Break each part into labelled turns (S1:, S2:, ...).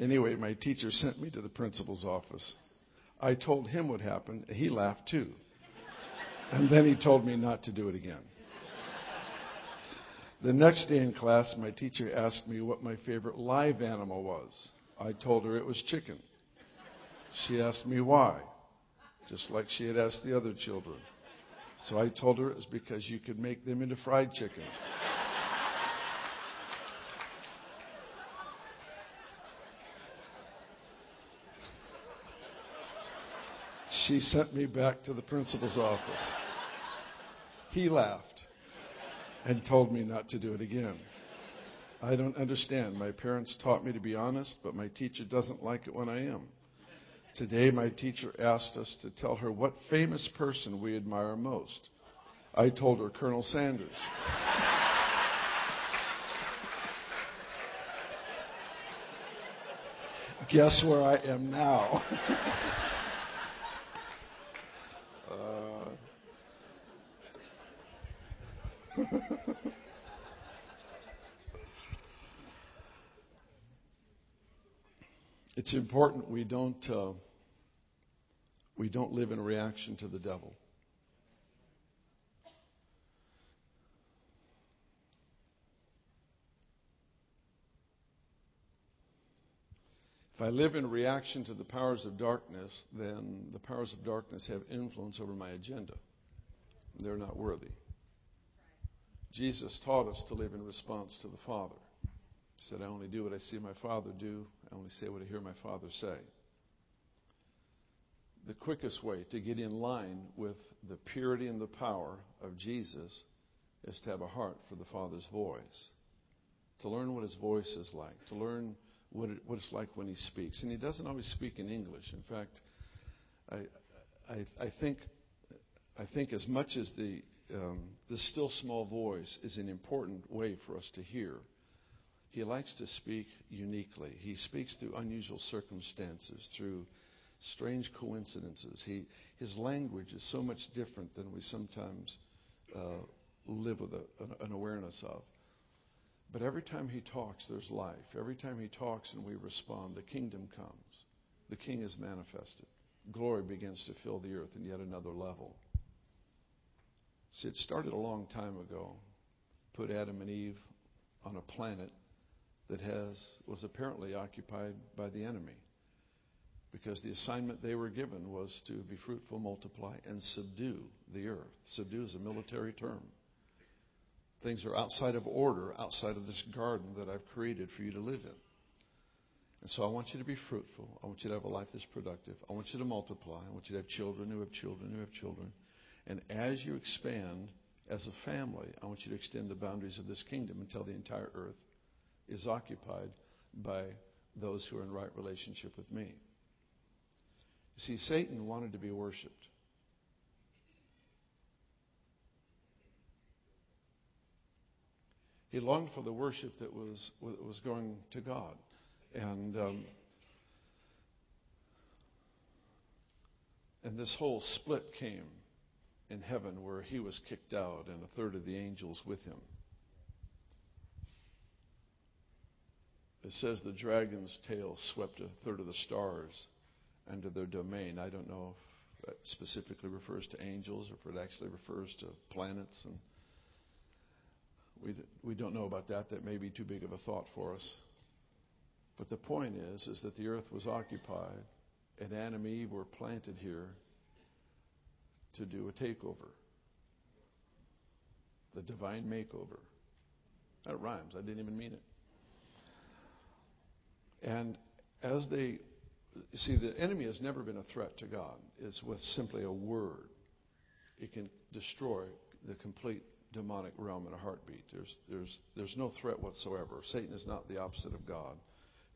S1: Anyway, my teacher sent me to the principal's office. I told him what happened. He laughed too. And then he told me not to do it again. The next day in class, my teacher asked me what my favorite live animal was. I told her it was chicken. She asked me why, just like she had asked the other children. So I told her it was because you could make them into fried chicken. She sent me back to the principal's office. He laughed and told me not to do it again. I don't understand. My parents taught me to be honest, but my teacher doesn't like it when I am. Today, my teacher asked us to tell her what famous person we admire most. I told her Colonel Sanders. Guess where I am now? it's important we don't uh, we don't live in reaction to the devil. If I live in reaction to the powers of darkness, then the powers of darkness have influence over my agenda. They're not worthy. Jesus taught us to live in response to the Father. He said, I only do what I see my Father do, I only say what I hear my Father say. The quickest way to get in line with the purity and the power of Jesus is to have a heart for the Father's voice, to learn what His voice is like, to learn what, it, what it's like when He speaks. And He doesn't always speak in English. In fact, I, I, I think I think as much as the um, the still small voice is an important way for us to hear. He likes to speak uniquely. He speaks through unusual circumstances, through strange coincidences. He, his language is so much different than we sometimes uh, live with a, an awareness of. But every time he talks, there's life. Every time he talks and we respond, the kingdom comes. The king is manifested. Glory begins to fill the earth in yet another level. See, it started a long time ago. Put Adam and Eve on a planet that has was apparently occupied by the enemy. Because the assignment they were given was to be fruitful, multiply, and subdue the earth. Subdue is a military term. Things are outside of order, outside of this garden that I've created for you to live in. And so I want you to be fruitful. I want you to have a life that's productive. I want you to multiply. I want you to have children who have children who have children. And as you expand as a family, I want you to extend the boundaries of this kingdom until the entire earth is occupied by those who are in right relationship with me. You see, Satan wanted to be worshiped. He longed for the worship that was was going to God, and um, and this whole split came in heaven where he was kicked out and a third of the angels with him. It says the dragon's tail swept a third of the stars into their domain. I don't know if that specifically refers to angels or if it actually refers to planets. And we, we don't know about that. That may be too big of a thought for us. But the point is, is that the earth was occupied and Adam and Eve were planted here to do a takeover. The divine makeover. That rhymes. I didn't even mean it. And as they see, the enemy has never been a threat to God. It's with simply a word. It can destroy the complete demonic realm in a heartbeat. There's, there's, there's no threat whatsoever. Satan is not the opposite of God.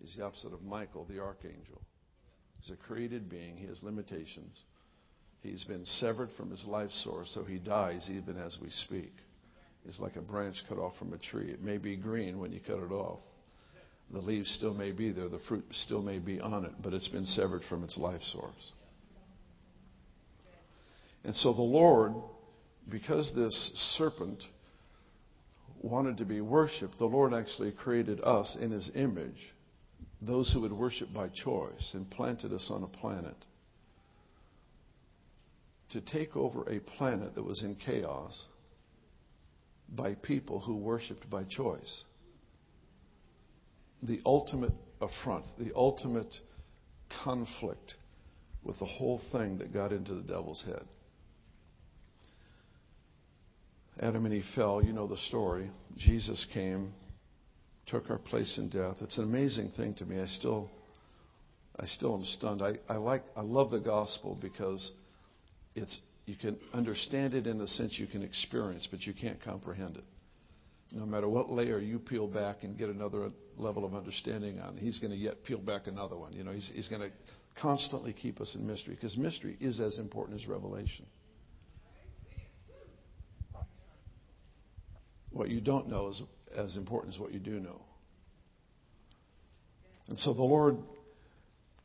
S1: He's the opposite of Michael, the archangel. He's a created being. He has limitations. He's been severed from his life source, so he dies even as we speak. He's like a branch cut off from a tree. It may be green when you cut it off. The leaves still may be there, the fruit still may be on it, but it's been severed from its life source. And so the Lord, because this serpent wanted to be worshiped, the Lord actually created us in his image those who would worship by choice and planted us on a planet to take over a planet that was in chaos by people who worshiped by choice. The ultimate affront, the ultimate conflict with the whole thing that got into the devil's head. Adam and Eve fell. You know the story. Jesus came, took our place in death. It's an amazing thing to me. I still, I still am stunned. I, I like, I love the gospel because it's you can understand it in a sense you can experience, but you can't comprehend it. No matter what layer you peel back and get another level of understanding on, he's going to yet peel back another one. You know, he's, he's going to constantly keep us in mystery because mystery is as important as revelation. What you don't know is as important as what you do know. And so the Lord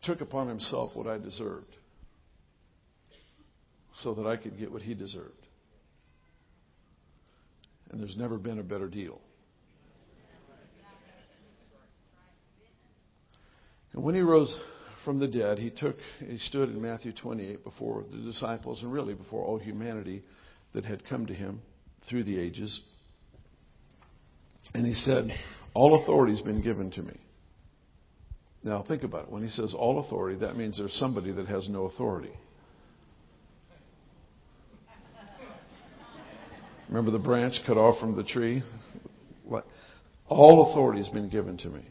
S1: took upon himself what I deserved so that I could get what he deserved. And there's never been a better deal. And when he rose from the dead, he took he stood in Matthew 28 before the disciples and really before all humanity that had come to him through the ages. And he said, All authority has been given to me. Now think about it. When he says all authority, that means there's somebody that has no authority. Remember the branch cut off from the tree? All authority has been given to me.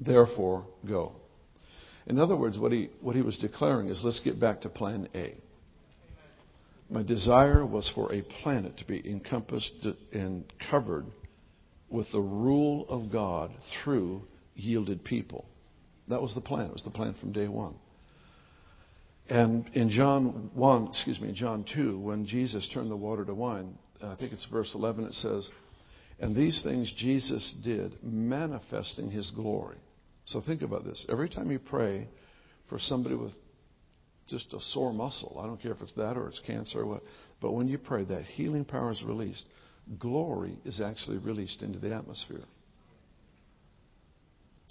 S1: Therefore, go. In other words, what he, what he was declaring is let's get back to plan A. My desire was for a planet to be encompassed and covered with the rule of God through yielded people. That was the plan. It was the plan from day one. And in John 1, excuse me, John 2, when Jesus turned the water to wine, I think it's verse 11, it says, And these things Jesus did, manifesting his glory. So think about this. Every time you pray for somebody with just a sore muscle, I don't care if it's that or it's cancer or what, but when you pray, that healing power is released. Glory is actually released into the atmosphere.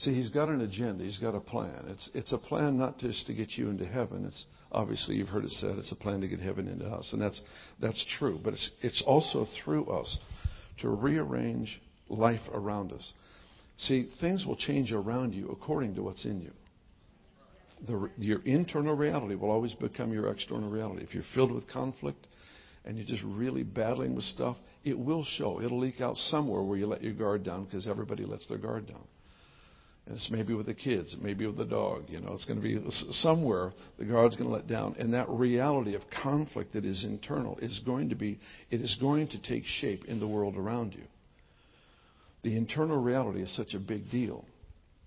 S1: See, he's got an agenda. He's got a plan. It's, it's a plan not just to get you into heaven. It's obviously you've heard it said it's a plan to get heaven into us, and that's that's true. But it's it's also through us to rearrange life around us. See, things will change around you according to what's in you. The, your internal reality will always become your external reality. If you're filled with conflict and you're just really battling with stuff, it will show. It'll leak out somewhere where you let your guard down because everybody lets their guard down. It's maybe with the kids, maybe with the dog. You know, it's going to be somewhere the guard's going to let down, and that reality of conflict that is internal is going to be. It is going to take shape in the world around you. The internal reality is such a big deal.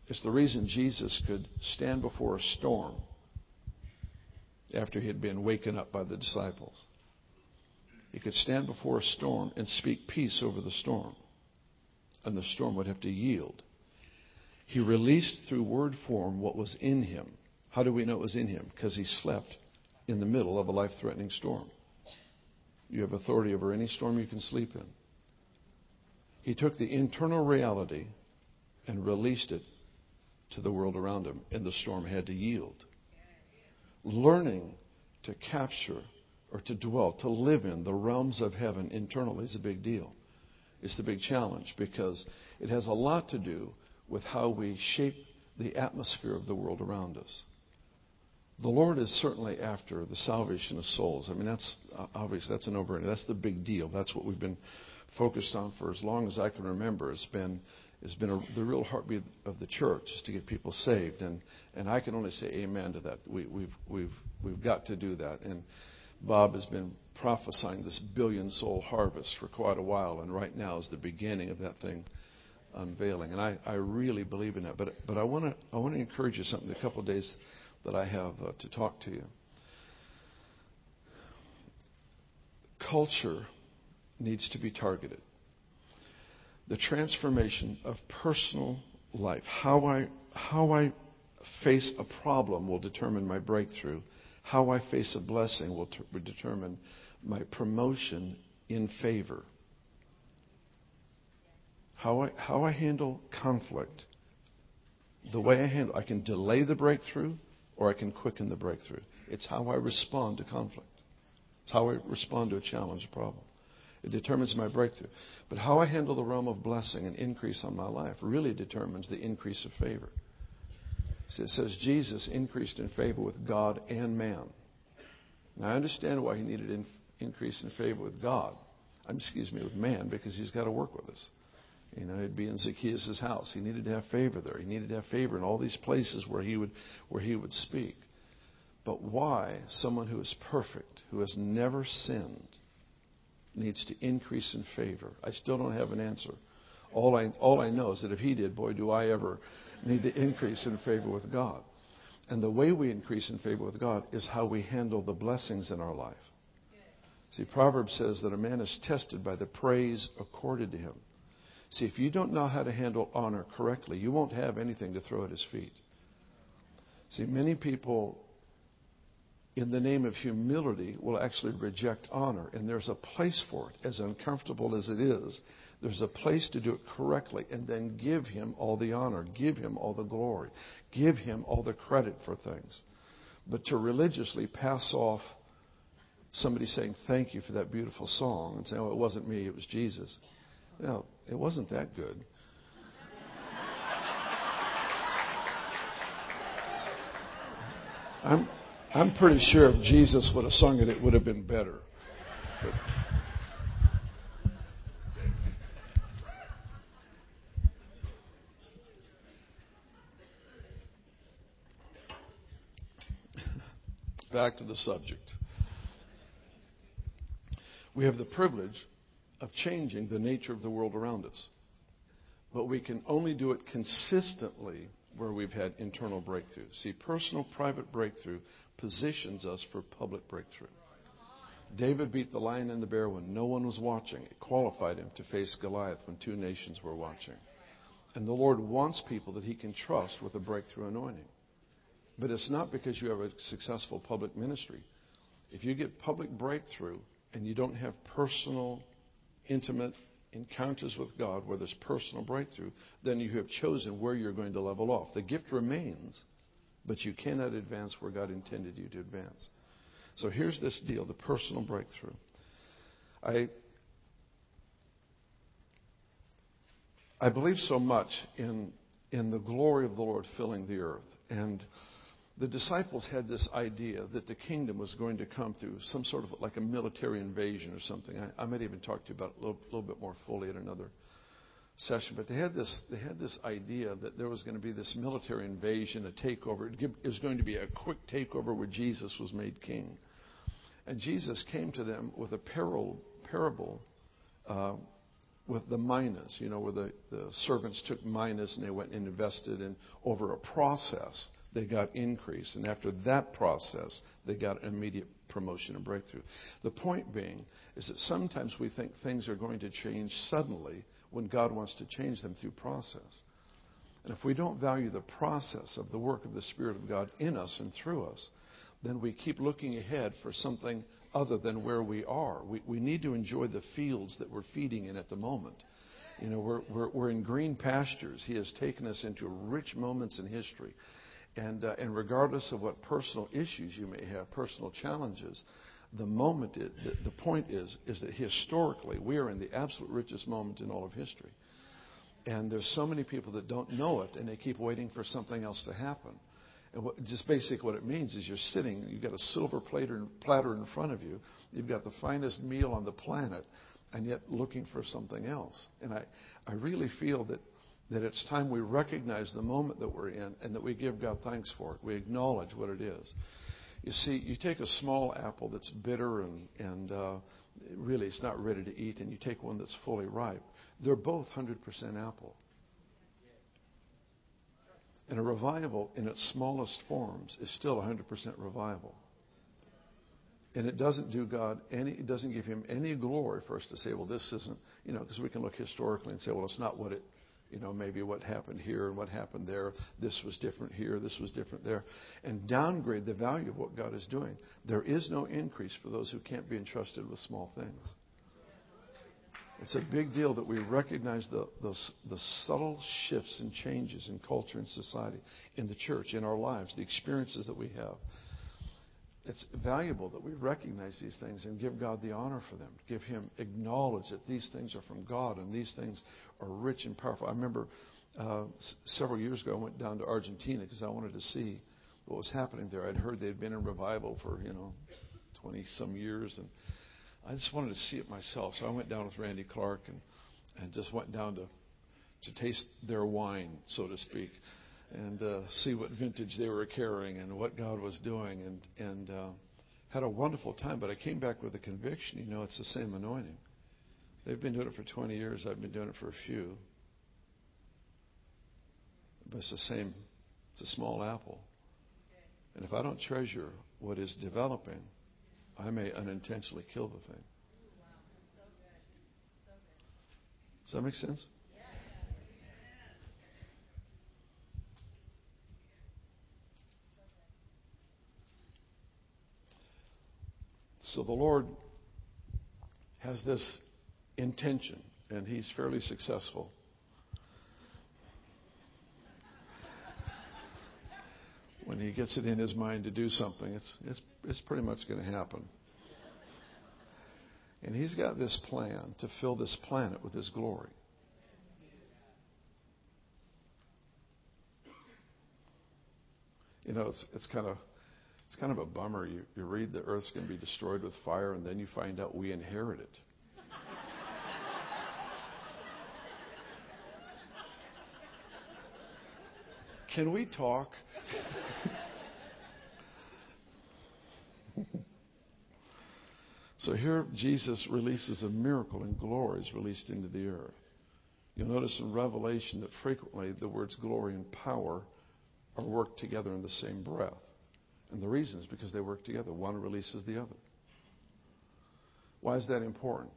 S1: It's the reason Jesus could stand before a storm after he had been waken up by the disciples. He could stand before a storm and speak peace over the storm, and the storm would have to yield he released through word form what was in him. How do we know it was in him? Because he slept in the middle of a life threatening storm. You have authority over any storm you can sleep in. He took the internal reality and released it to the world around him, and the storm had to yield. Learning to capture or to dwell, to live in the realms of heaven internally is a big deal. It's the big challenge because it has a lot to do with how we shape the atmosphere of the world around us. The Lord is certainly after the salvation of souls. I mean, that's uh, obvious. That's an no-brainer. That's the big deal. That's what we've been focused on for as long as I can remember. It's been it's been a, the real heartbeat of the church is to get people saved, and and I can only say amen to that. We, we've we've we've got to do that. And Bob has been prophesying this billion soul harvest for quite a while, and right now is the beginning of that thing unveiling. And I, I really believe in that. But, but I want to I wanna encourage you something the couple of days that I have uh, to talk to you. Culture needs to be targeted. The transformation of personal life, how I, how I face a problem will determine my breakthrough. How I face a blessing will t- determine my promotion in favor. How I, how I handle conflict the way I handle, I can delay the breakthrough or I can quicken the breakthrough. It's how I respond to conflict. It's how I respond to a challenge, a problem. It determines my breakthrough. But how I handle the realm of blessing and increase on my life really determines the increase of favor. See, it says Jesus increased in favor with God and man. Now, I understand why he needed in, increase in favor with God. I'm, excuse me, with man, because he's got to work with us. You know, he'd be in Zacchaeus' house. He needed to have favor there. He needed to have favor in all these places where he would, where he would speak. But why someone who is perfect, who has never sinned, needs to increase in favor? I still don't have an answer. All I, all I know is that if he did, boy, do I ever need to increase in favor with God. And the way we increase in favor with God is how we handle the blessings in our life. See, Proverbs says that a man is tested by the praise accorded to him. See, if you don't know how to handle honor correctly, you won't have anything to throw at his feet. See, many people, in the name of humility, will actually reject honor, and there's a place for it, as uncomfortable as it is. There's a place to do it correctly, and then give him all the honor, give him all the glory, give him all the credit for things. But to religiously pass off somebody saying, Thank you for that beautiful song, and say, Oh, it wasn't me, it was Jesus. No, it wasn't that good. I'm, I'm pretty sure if Jesus would have sung it, it would have been better. But, back to the subject. We have the privilege of changing the nature of the world around us. But we can only do it consistently where we've had internal breakthrough. See, personal, private breakthrough positions us for public breakthrough. David beat the lion and the bear when no one was watching. It qualified him to face Goliath when two nations were watching. And the Lord wants people that he can trust with a breakthrough anointing. But it's not because you have a successful public ministry. If you get public breakthrough and you don't have personal intimate encounters with God where there's personal breakthrough, then you have chosen where you're going to level off. The gift remains, but you cannot advance where God intended you to advance. So here's this deal the personal breakthrough. I, I believe so much in, in the glory of the Lord filling the earth. And the disciples had this idea that the kingdom was going to come through some sort of like a military invasion or something. I, I might even talk to you about it a little, little bit more fully at another session. But they had this they had this idea that there was going to be this military invasion, a takeover. It was going to be a quick takeover where Jesus was made king. And Jesus came to them with a parable, parable uh, with the minas, you know, where the, the servants took minas and they went and invested, in over a process, they got increase. And after that process, they got immediate promotion and breakthrough. The point being is that sometimes we think things are going to change suddenly when God wants to change them through process. And if we don't value the process of the work of the Spirit of God in us and through us, then we keep looking ahead for something other than where we are. We, we need to enjoy the fields that we're feeding in at the moment. You know, we're, we're, we're in green pastures. He has taken us into rich moments in history. And, uh, and regardless of what personal issues you may have, personal challenges, the moment, is, the, the point is, is that historically we are in the absolute richest moment in all of history. And there's so many people that don't know it, and they keep waiting for something else to happen. And what, just basically what it means is you're sitting, you've got a silver platter, platter in front of you, you've got the finest meal on the planet, and yet looking for something else. And I, I really feel that that it's time we recognize the moment that we're in and that we give God thanks for it. We acknowledge what it is. You see, you take a small apple that's bitter and, and uh, really it's not ready to eat, and you take one that's fully ripe. They're both 100% apple. And a revival in its smallest forms is still 100% revival. And it doesn't do God any, it doesn't give him any glory for us to say, well, this isn't, you know, because we can look historically and say, well, it's not what it you know, maybe what happened here and what happened there. This was different here, this was different there. And downgrade the value of what God is doing. There is no increase for those who can't be entrusted with small things. It's a big deal that we recognize the, the, the, subtle shifts and changes in culture and society, in the church, in our lives, the experiences that we have. It's valuable that we recognize these things and give God the honor for them. Give Him, acknowledge that these things are from God and these things are rich and powerful. I remember uh, s- several years ago, I went down to Argentina because I wanted to see what was happening there. I'd heard they'd been in revival for, you know, 20 some years. And I just wanted to see it myself. So I went down with Randy Clark and, and just went down to, to taste their wine, so to speak, and uh, see what vintage they were carrying and what God was doing. And, and uh, had a wonderful time. But I came back with a conviction you know, it's the same anointing. They've been doing it for 20 years, I've been doing it for a few. But it's the same, it's a small apple. And if I don't treasure what is developing, I may unintentionally kill the thing. Does that make sense? So the Lord has this intention, and He's fairly successful. when He gets it in His mind to do something, it's, it's, it's pretty much going to happen. And He's got this plan to fill this planet with His glory. You know, it's, it's kind of it's kind of a bummer. You, you read the earth's going to be destroyed with fire, and then you find out we inherit it. Can we talk? so here Jesus releases a miracle and glory is released into the earth. You'll notice in Revelation that frequently the words glory and power are worked together in the same breath. And the reason is because they work together. One releases the other. Why is that important?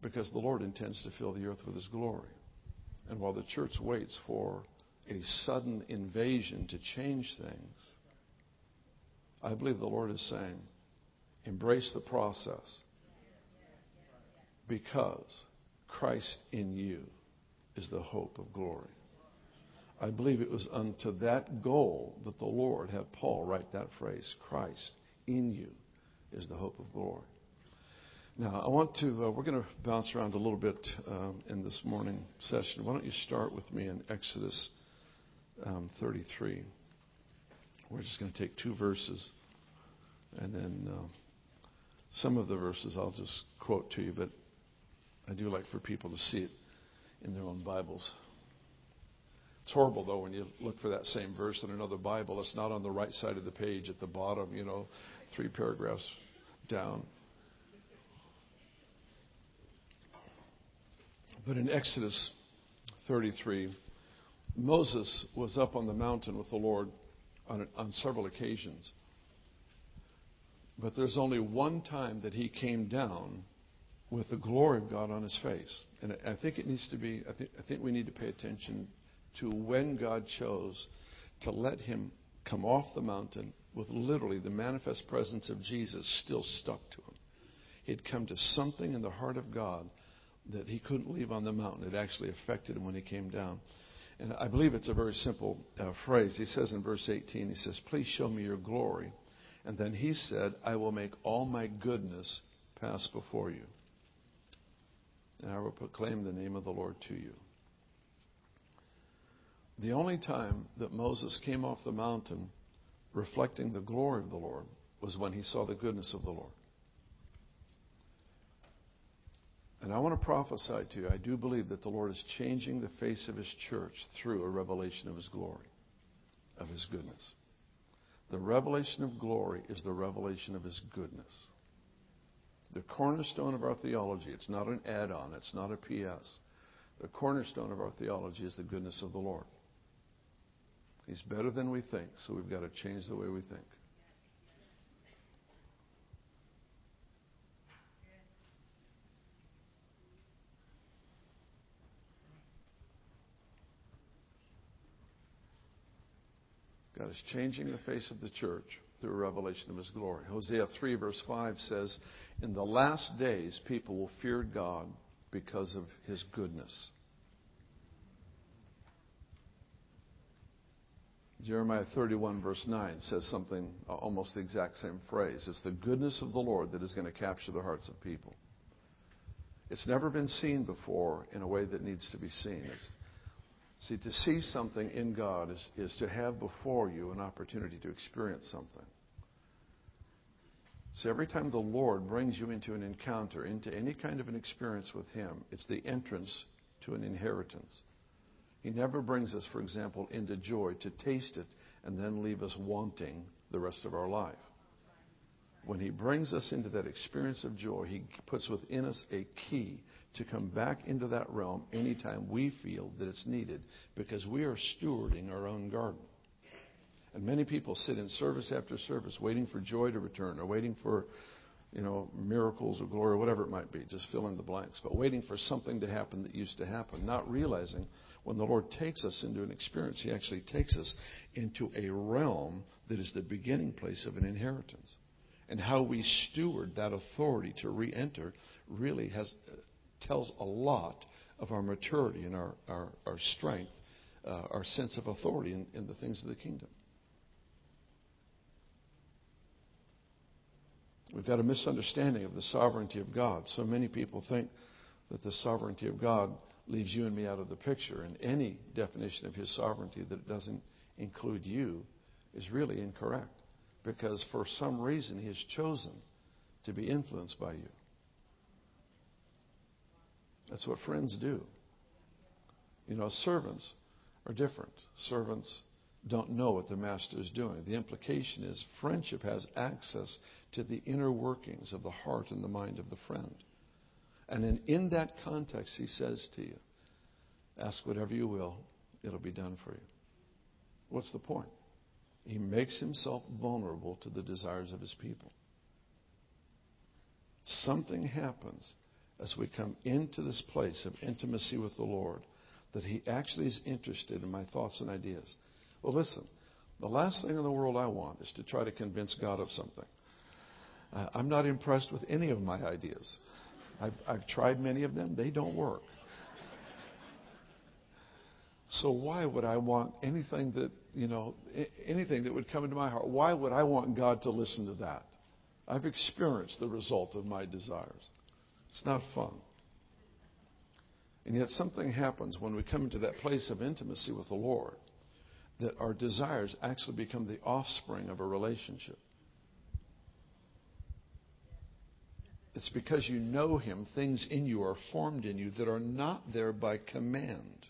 S1: Because the Lord intends to fill the earth with His glory. And while the church waits for a sudden invasion to change things, I believe the Lord is saying, embrace the process because Christ in you is the hope of glory. I believe it was unto that goal that the Lord had Paul write that phrase Christ in you is the hope of glory. Now, I want to, uh, we're going to bounce around a little bit um, in this morning session. Why don't you start with me in Exodus um, 33. We're just going to take two verses, and then uh, some of the verses I'll just quote to you, but I do like for people to see it in their own Bibles. It's horrible, though, when you look for that same verse in another Bible. It's not on the right side of the page at the bottom, you know, three paragraphs down. But in Exodus 33, Moses was up on the mountain with the Lord on, on several occasions. But there's only one time that he came down with the glory of God on his face. And I think it needs to be, I think, I think we need to pay attention to when God chose to let him come off the mountain with literally the manifest presence of Jesus still stuck to him. He'd come to something in the heart of God that he couldn't leave on the mountain. It actually affected him when he came down. And I believe it's a very simple uh, phrase. He says in verse 18, he says, Please show me your glory. And then he said, I will make all my goodness pass before you. And I will proclaim the name of the Lord to you. The only time that Moses came off the mountain reflecting the glory of the Lord was when he saw the goodness of the Lord. And I want to prophesy to you, I do believe that the Lord is changing the face of His church through a revelation of His glory, of His goodness. The revelation of glory is the revelation of His goodness. The cornerstone of our theology, it's not an add on, it's not a PS. The cornerstone of our theology is the goodness of the Lord. He's better than we think, so we've got to change the way we think. God is changing the face of the church through a revelation of His glory. Hosea 3, verse 5 says, In the last days, people will fear God because of his goodness. Jeremiah 31, verse 9, says something, uh, almost the exact same phrase. It's the goodness of the Lord that is going to capture the hearts of people. It's never been seen before in a way that needs to be seen. It's, see, to see something in God is, is to have before you an opportunity to experience something. So every time the Lord brings you into an encounter, into any kind of an experience with Him, it's the entrance to an inheritance. He never brings us, for example, into joy to taste it and then leave us wanting the rest of our life. When He brings us into that experience of joy, He puts within us a key to come back into that realm anytime we feel that it's needed because we are stewarding our own garden. And many people sit in service after service waiting for joy to return or waiting for, you know, miracles or glory, or whatever it might be, just fill in the blanks, but waiting for something to happen that used to happen, not realizing when the Lord takes us into an experience, He actually takes us into a realm that is the beginning place of an inheritance. And how we steward that authority to re enter really has, tells a lot of our maturity and our, our, our strength, uh, our sense of authority in, in the things of the kingdom. We've got a misunderstanding of the sovereignty of God. So many people think that the sovereignty of God leaves you and me out of the picture. And any definition of his sovereignty that doesn't include you is really incorrect. Because for some reason he has chosen to be influenced by you. That's what friends do. You know, servants are different. Servants don't know what the master is doing. The implication is friendship has access to the inner workings of the heart and the mind of the friend. And in, in that context, he says to you, Ask whatever you will, it'll be done for you. What's the point? He makes himself vulnerable to the desires of his people. Something happens as we come into this place of intimacy with the Lord that he actually is interested in my thoughts and ideas. Well, listen, the last thing in the world I want is to try to convince God of something. I'm not impressed with any of my ideas. I've, I've tried many of them, they don't work. So why would I want anything that, you know, anything that would come into my heart? Why would I want God to listen to that? I've experienced the result of my desires. It's not fun. And yet something happens when we come into that place of intimacy with the Lord that our desires actually become the offspring of a relationship. It's because you know Him, things in you are formed in you that are not there by command.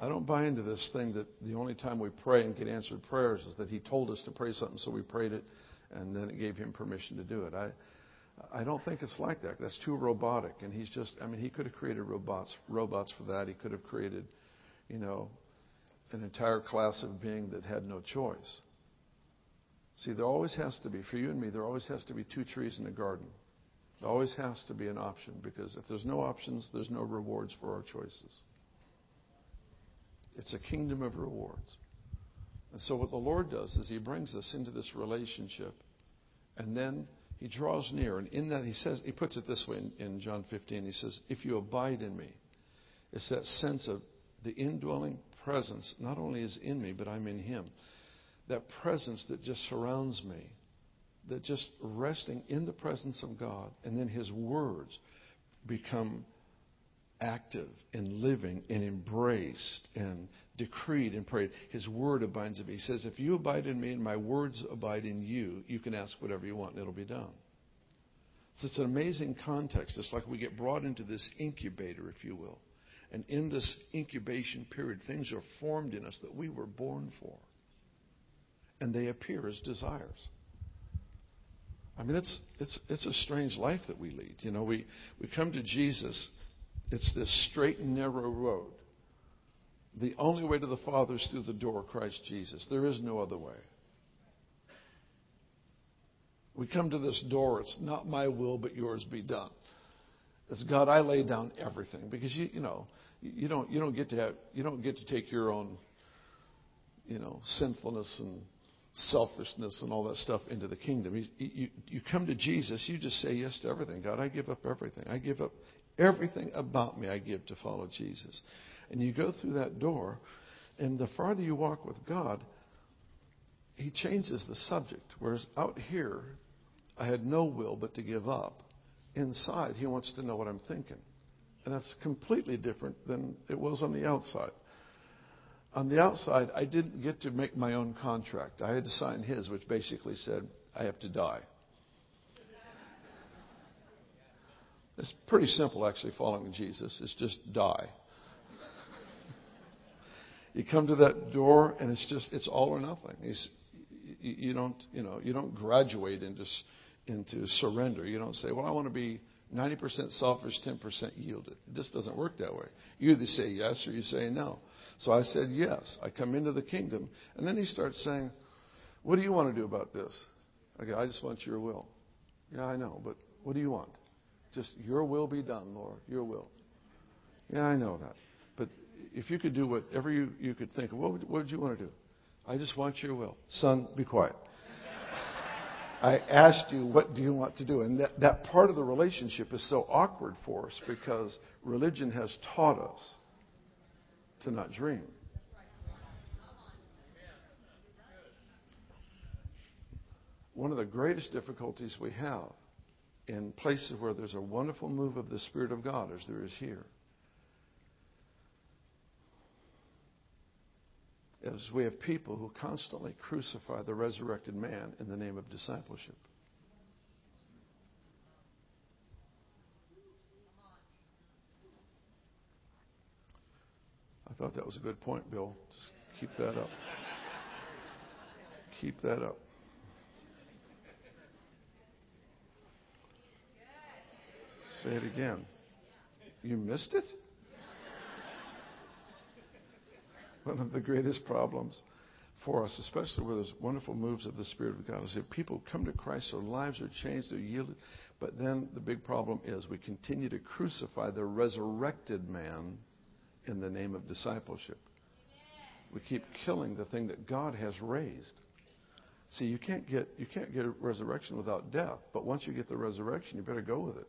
S1: I don't buy into this thing that the only time we pray and get answered prayers is that He told us to pray something, so we prayed it, and then it gave Him permission to do it. I, I don't think it's like that. That's too robotic. And He's just, I mean, He could have created robots, robots for that. He could have created, you know, an entire class of being that had no choice. See, there always has to be, for you and me, there always has to be two trees in a garden. There always has to be an option because if there's no options, there's no rewards for our choices. It's a kingdom of rewards. And so, what the Lord does is He brings us into this relationship, and then He draws near. And in that, He says, He puts it this way in, in John 15 He says, If you abide in me, it's that sense of the indwelling presence not only is in me, but I'm in Him that presence that just surrounds me, that just resting in the presence of God, and then His words become active and living and embraced and decreed and prayed. His word abides in me. He says, If you abide in me and my words abide in you, you can ask whatever you want and it'll be done. So it's an amazing context. It's like we get brought into this incubator, if you will. And in this incubation period, things are formed in us that we were born for and they appear as desires. I mean, it's, it's, it's a strange life that we lead. You know, we, we come to Jesus, it's this straight and narrow road. The only way to the Father is through the door, Christ Jesus. There is no other way. We come to this door, it's not my will, but yours be done. It's God, I lay down everything because you, you know, you don't, you don't get to have, you don't get to take your own, you know, sinfulness and selfishness and all that stuff into the kingdom. You, you, you come to Jesus, you just say yes to everything. God, I give up everything. I give up everything about me, I give to follow Jesus. And you go through that door, and the farther you walk with God, He changes the subject. Whereas out here, I had no will but to give up. Inside, He wants to know what I'm thinking. And that's completely different than it was on the outside on the outside, I didn't get to make my own contract. I had to sign his, which basically said, I have to die. It's pretty simple, actually, following Jesus. It's just die. you come to that door, and it's just, it's all or nothing. You don't, you know, you don't graduate into, into surrender. You don't say, well, I want to be 90% selfish, 10% yielded. It just doesn't work that way. You either say yes or you say no. So I said, Yes. I come into the kingdom. And then he starts saying, What do you want to do about this? I I just want your will. Yeah, I know, but what do you want? Just your will be done, Lord. Your will. Yeah, I know that. But if you could do whatever you, you could think of, what would, what would you want to do? I just want your will. Son, be quiet. I asked you, what do you want to do? And that, that part of the relationship is so awkward for us because religion has taught us to not dream. One of the greatest difficulties we have in places where there's a wonderful move of the Spirit of God, as there is here. As we have people who constantly crucify the resurrected man in the name of discipleship. I thought that was a good point, Bill. Just keep that up. keep that up. Say it again. You missed it? One of the greatest problems for us, especially with those wonderful moves of the Spirit of God, is if people come to Christ, their lives are changed, they're yielded. But then the big problem is we continue to crucify the resurrected man in the name of discipleship. We keep killing the thing that God has raised. See, you can't get you can't get a resurrection without death. But once you get the resurrection, you better go with it.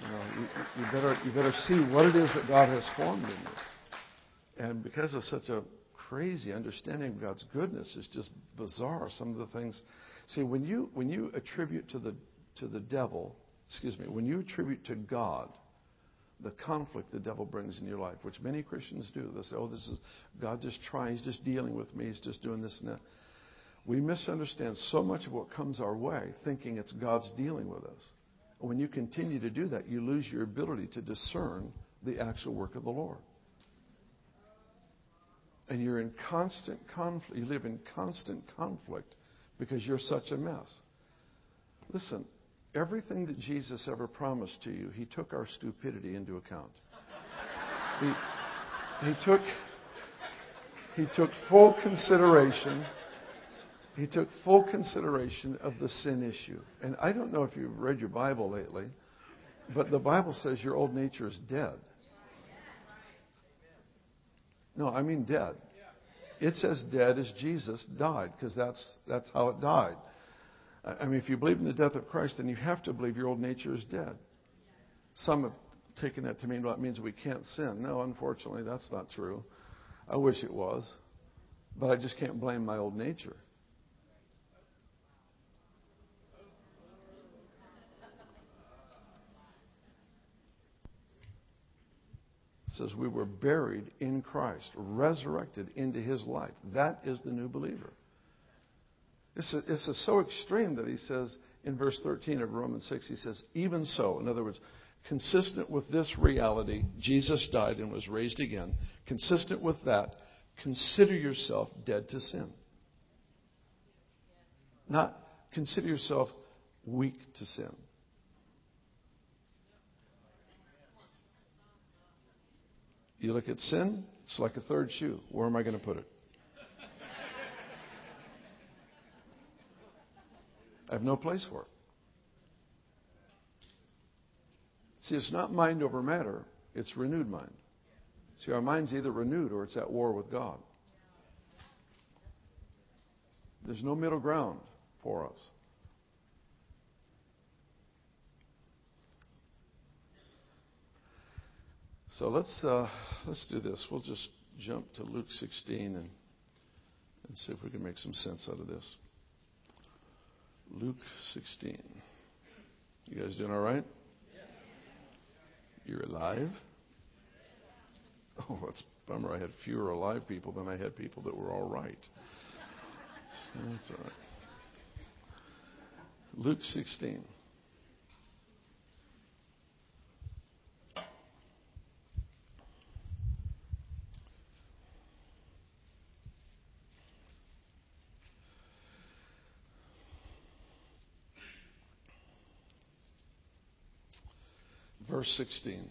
S1: You, know, you, you better you better see what it is that God has formed in you. And because of such a crazy understanding of God's goodness, it's just bizarre. Some of the things. See, when you when you attribute to the to the devil, excuse me, when you attribute to God the conflict the devil brings in your life, which many Christians do. They say, oh, this is God just trying, He's just dealing with me, He's just doing this and that. We misunderstand so much of what comes our way, thinking it's God's dealing with us. When you continue to do that, you lose your ability to discern the actual work of the Lord. And you're in constant conflict. You live in constant conflict because you're such a mess. Listen, Everything that Jesus ever promised to you, he took our stupidity into account. He, he took he took full consideration he took full consideration of the sin issue. And I don't know if you've read your Bible lately, but the Bible says your old nature is dead. No, I mean dead. It says dead as Jesus died because that's, that's how it died. I mean, if you believe in the death of Christ, then you have to believe your old nature is dead. Some have taken that to mean, well, it means we can't sin. No, unfortunately, that's not true. I wish it was. But I just can't blame my old nature. Says we were buried in Christ, resurrected into his life. That is the new believer. This is, this is so extreme that he says in verse 13 of Romans 6, he says, even so, in other words, consistent with this reality, Jesus died and was raised again. Consistent with that, consider yourself dead to sin. Not consider yourself weak to sin. You look at sin, it's like a third shoe. Where am I going to put it? I have no place for it. See, it's not mind over matter, it's renewed mind. See, our mind's either renewed or it's at war with God. There's no middle ground for us. So let's uh, let's do this. We'll just jump to Luke 16 and and see if we can make some sense out of this. Luke 16. You guys doing all right? You're alive? Oh, that's a bummer. I had fewer alive people than I had people that were all right. That's all right. Luke 16. Verse 16.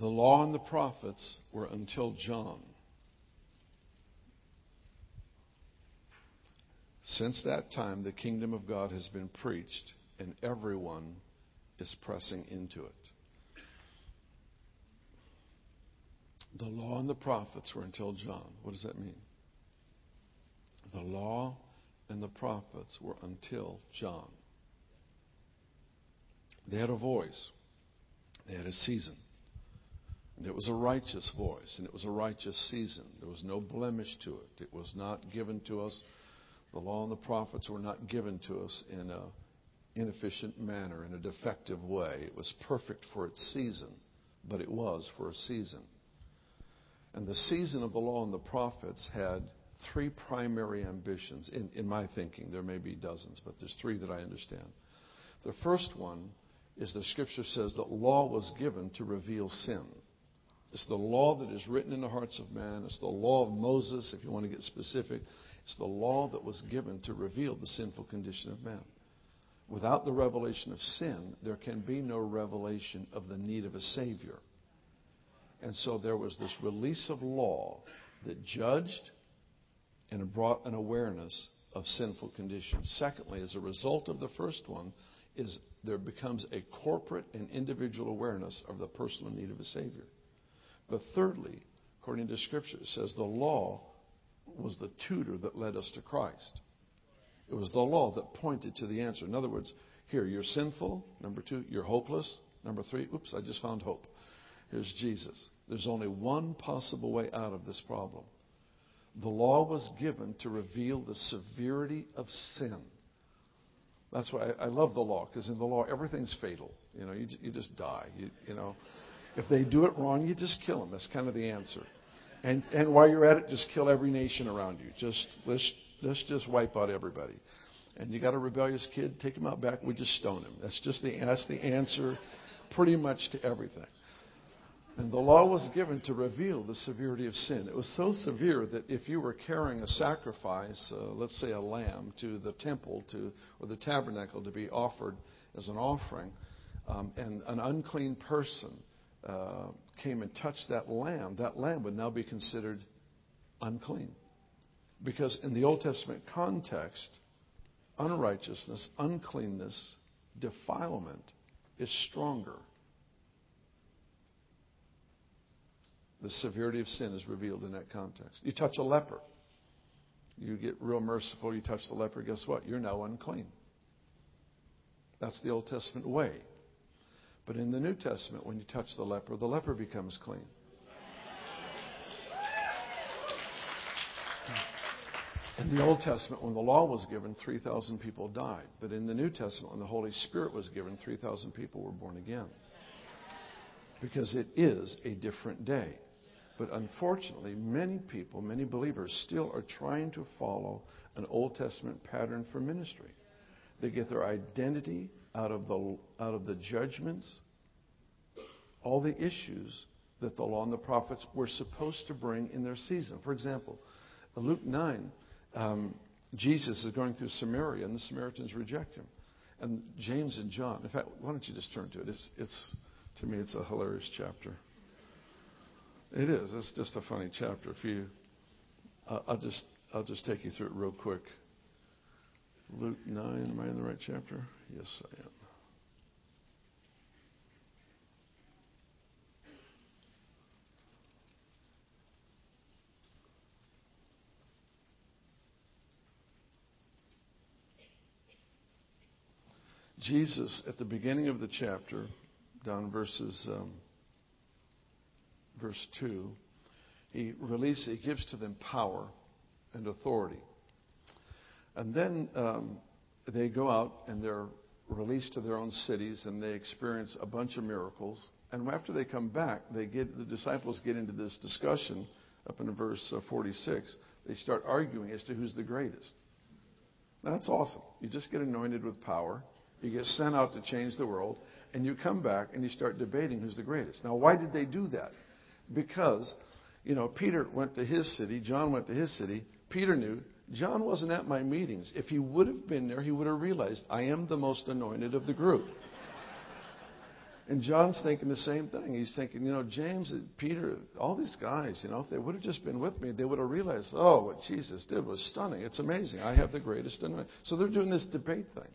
S1: The law and the prophets were until John. Since that time, the kingdom of God has been preached, and everyone is pressing into it. The law and the prophets were until John. What does that mean? The law and the prophets were until John. They had a voice, they had a season. And it was a righteous voice, and it was a righteous season. There was no blemish to it. It was not given to us. The law and the prophets were not given to us in an inefficient manner, in a defective way. It was perfect for its season, but it was for a season. And the season of the law and the prophets had three primary ambitions, in, in my thinking. There may be dozens, but there's three that I understand. The first one is the scripture says that law was given to reveal sin. It's the law that is written in the hearts of man. It's the law of Moses, if you want to get specific. It's the law that was given to reveal the sinful condition of man. Without the revelation of sin, there can be no revelation of the need of a Savior. And so there was this release of law that judged and brought an awareness of sinful conditions. Secondly, as a result of the first one, is there becomes a corporate and individual awareness of the personal need of a Savior. But thirdly, according to Scripture, it says the law was the tutor that led us to Christ. It was the law that pointed to the answer. In other words, here, you're sinful. Number two, you're hopeless. Number three, oops, I just found hope. Here's Jesus. There's only one possible way out of this problem. The law was given to reveal the severity of sin. That's why I, love the law, because in the law, everything's fatal. You know, you, you just die. You, you know, if they do it wrong, you just kill them. That's kind of the answer. And, and while you're at it, just kill every nation around you. Just let's, let's just wipe out everybody. And you got a rebellious kid, take him out back. We just stone him. That's just the that's the answer, pretty much to everything. And the law was given to reveal the severity of sin. It was so severe that if you were carrying a sacrifice, uh, let's say a lamb, to the temple to or the tabernacle to be offered as an offering, um, and an unclean person uh, came and touched that lamb, that lamb would now be considered unclean. Because in the Old Testament context, unrighteousness, uncleanness, defilement is stronger. The severity of sin is revealed in that context. You touch a leper, you get real merciful, you touch the leper, guess what? You're now unclean. That's the Old Testament way. But in the New Testament, when you touch the leper, the leper becomes clean. In the Old Testament, when the law was given, 3,000 people died. But in the New Testament, when the Holy Spirit was given, 3,000 people were born again. Because it is a different day. But unfortunately, many people, many believers, still are trying to follow an Old Testament pattern for ministry. They get their identity out of the, out of the judgments, all the issues that the law and the prophets were supposed to bring in their season. For example, Luke 9, um, Jesus is going through Samaria, and the Samaritans reject him. And James and John, in fact, why don't you just turn to it? It's, it's to me, it's a hilarious chapter. It is. It's just a funny chapter. If you, I'll just I'll just take you through it real quick. Luke nine. Am I in the right chapter? Yes, I am. Jesus, at the beginning of the chapter, down verses um, verse two, he releases, he gives to them power and authority, and then um, they go out and they're released to their own cities and they experience a bunch of miracles. And after they come back, they get the disciples get into this discussion up in verse uh, 46. They start arguing as to who's the greatest. That's awesome. You just get anointed with power. You get sent out to change the world, and you come back and you start debating who's the greatest. Now, why did they do that? Because, you know, Peter went to his city, John went to his city. Peter knew John wasn't at my meetings. If he would have been there, he would have realized I am the most anointed of the group. And John's thinking the same thing. He's thinking, you know, James and Peter, all these guys, you know, if they would have just been with me, they would have realized, oh, what Jesus did was stunning. It's amazing. I have the greatest anointing. So they're doing this debate thing.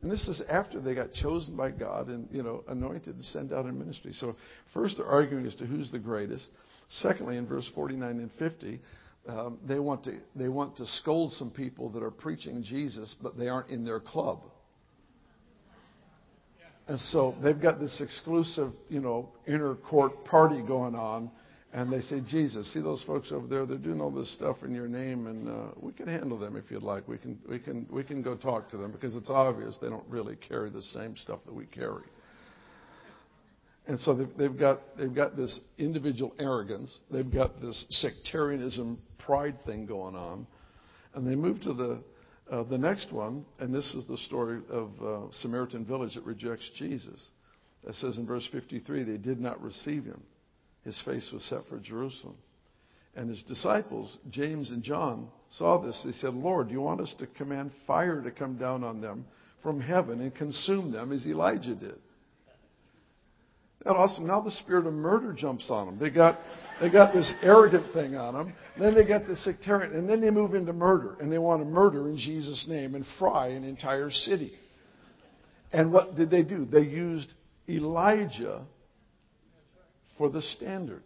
S1: And this is after they got chosen by God and, you know, anointed and sent out in ministry. So first they're arguing as to who's the greatest. Secondly, in verse 49 and 50, um, they want to they want to scold some people that are preaching Jesus, but they aren't in their club. And so they've got this exclusive, you know, inner court party going on, and they say, Jesus, see those folks over there? They're doing all this stuff in your name, and uh, we can handle them if you'd like. We can we can we can go talk to them because it's obvious they don't really carry the same stuff that we carry. And so they've, they've got they've got this individual arrogance. They've got this sectarianism pride thing going on. And they move to the, uh, the next one, and this is the story of uh, Samaritan village that rejects Jesus. It says in verse 53 they did not receive him. His face was set for Jerusalem. And his disciples, James and John, saw this. They said, Lord, you want us to command fire to come down on them from heaven and consume them as Elijah did? That awesome. Now the spirit of murder jumps on them. They got they got this arrogant thing on them. Then they get the sectarian, and then they move into murder, and they want to murder in Jesus' name and fry an entire city. And what did they do? They used Elijah for the standard.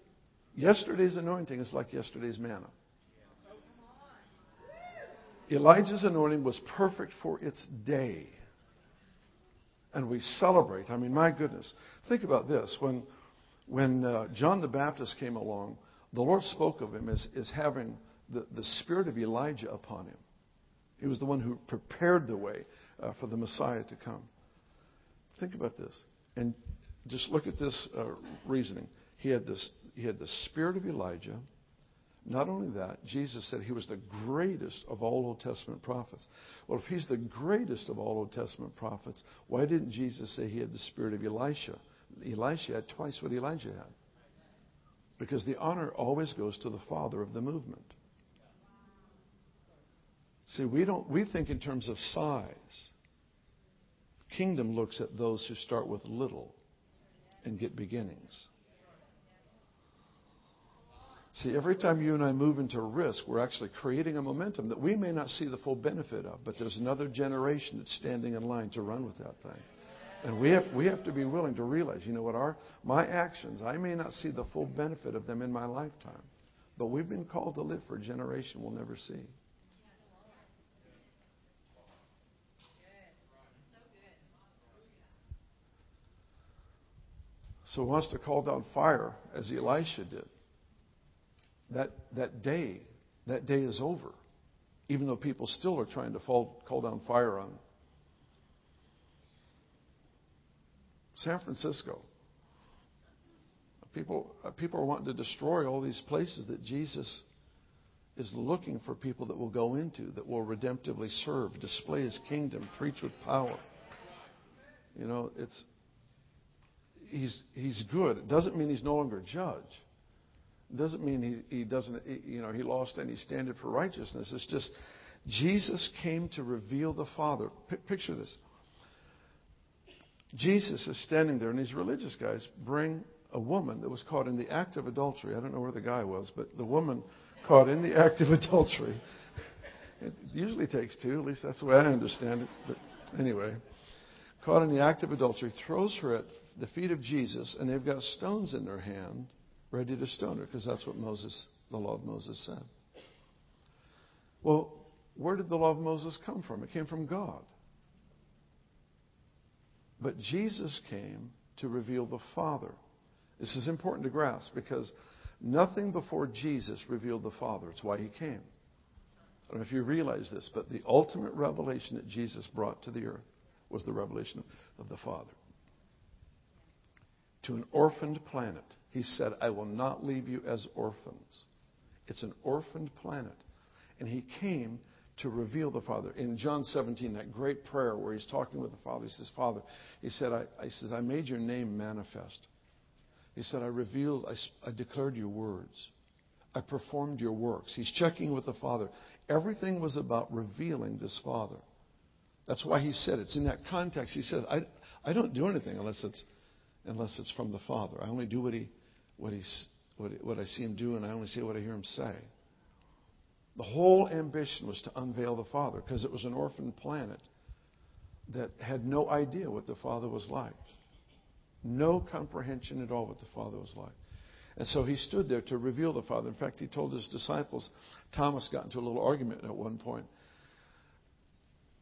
S1: Yesterday's anointing is like yesterday's manna. Elijah's anointing was perfect for its day. And we celebrate. I mean, my goodness. Think about this. When when uh, John the Baptist came along, the Lord spoke of him as, as having the, the spirit of Elijah upon him. He was the one who prepared the way uh, for the Messiah to come. Think about this. And just look at this uh, reasoning. He had, this, he had the spirit of Elijah. Not only that, Jesus said he was the greatest of all Old Testament prophets. Well, if he's the greatest of all Old Testament prophets, why didn't Jesus say he had the spirit of Elisha? Elisha had twice what Elijah had. Because the honor always goes to the father of the movement. See, we don't we think in terms of size. Kingdom looks at those who start with little and get beginnings. See, every time you and I move into risk, we're actually creating a momentum that we may not see the full benefit of, but there's another generation that's standing in line to run with that thing. And we have, we have to be willing to realize, you know what, our, my actions, I may not see the full benefit of them in my lifetime, but we've been called to live for a generation we'll never see. So he wants to call down fire as Elijah did. That, that day, that day is over. Even though people still are trying to fall, call down fire on San Francisco. People, uh, people are wanting to destroy all these places that Jesus is looking for people that will go into, that will redemptively serve, display his kingdom, preach with power. You know, it's he's he's good. It doesn't mean he's no longer a judge. Doesn't mean he, he doesn't you know he lost any standard for righteousness. It's just Jesus came to reveal the Father. P- picture this. Jesus is standing there, and these religious guys bring a woman that was caught in the act of adultery. I don't know where the guy was, but the woman caught in the act of adultery. It usually takes two, at least that's the way I understand it. But anyway, caught in the act of adultery, throws her at the feet of Jesus, and they've got stones in their hand, ready to stone her, because that's what Moses, the law of Moses said. Well, where did the law of Moses come from? It came from God. But Jesus came to reveal the Father. This is important to grasp because nothing before Jesus revealed the Father. It's why he came. I don't know if you realize this, but the ultimate revelation that Jesus brought to the earth was the revelation of the Father. To an orphaned planet, he said, I will not leave you as orphans. It's an orphaned planet. And he came to reveal the Father. In John 17, that great prayer where he's talking with the Father, he says, Father, he said, I, I says, I made your name manifest. He said, I revealed, I, I declared your words. I performed your works. He's checking with the Father. Everything was about revealing this Father. That's why he said it's in that context. He says, I, I don't do anything unless it's, unless it's from the Father. I only do what, he, what, he's, what, what I see him do, and I only see what I hear him say. The whole ambition was to unveil the Father because it was an orphan planet that had no idea what the Father was like. No comprehension at all what the Father was like. And so he stood there to reveal the Father. In fact, he told his disciples, Thomas got into a little argument at one point.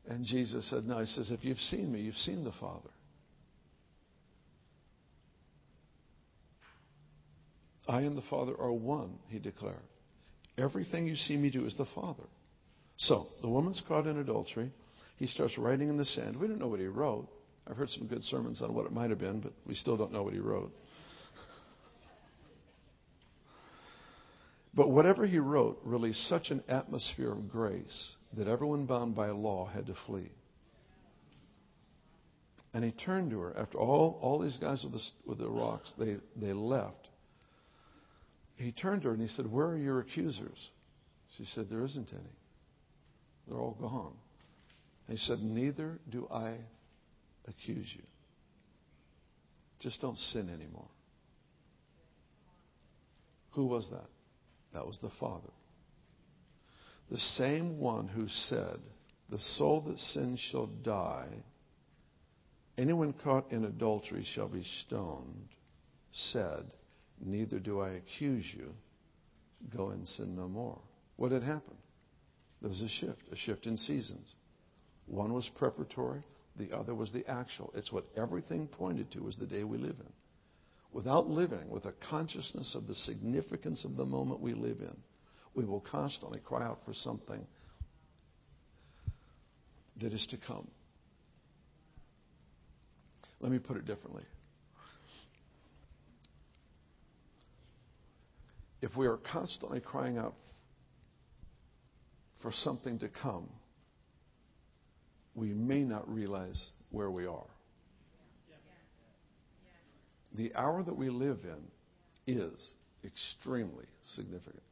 S1: And Jesus said, No, he says, if you've seen me, you've seen the Father. I and the Father are one, he declared. Everything you see me do is the Father. So, the woman's caught in adultery. He starts writing in the sand. We don't know what he wrote. I've heard some good sermons on what it might have been, but we still don't know what he wrote. But whatever he wrote released such an atmosphere of grace that everyone bound by law had to flee. And he turned to her. After all, all these guys with the, with the rocks, they, they left. He turned to her and he said, Where are your accusers? She said, There isn't any. They're all gone. he said, Neither do I accuse you. Just don't sin anymore. Who was that? That was the Father. The same one who said, The soul that sins shall die. Anyone caught in adultery shall be stoned, said, Neither do I accuse you. Go and sin no more. What had happened? There was a shift, a shift in seasons. One was preparatory, the other was the actual. It's what everything pointed to was the day we live in. Without living with a consciousness of the significance of the moment we live in, we will constantly cry out for something that is to come. Let me put it differently. If we are constantly crying out for something to come, we may not realize where we are. The hour that we live in is extremely significant.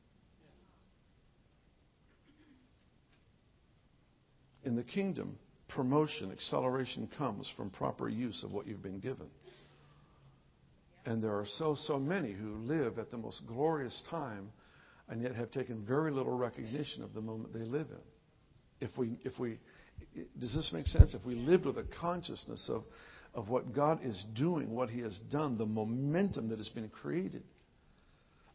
S1: In the kingdom, promotion, acceleration comes from proper use of what you've been given. And there are so, so many who live at the most glorious time and yet have taken very little recognition of the moment they live in. If we, if we, does this make sense? If we lived with a consciousness of, of what God is doing, what He has done, the momentum that has been created.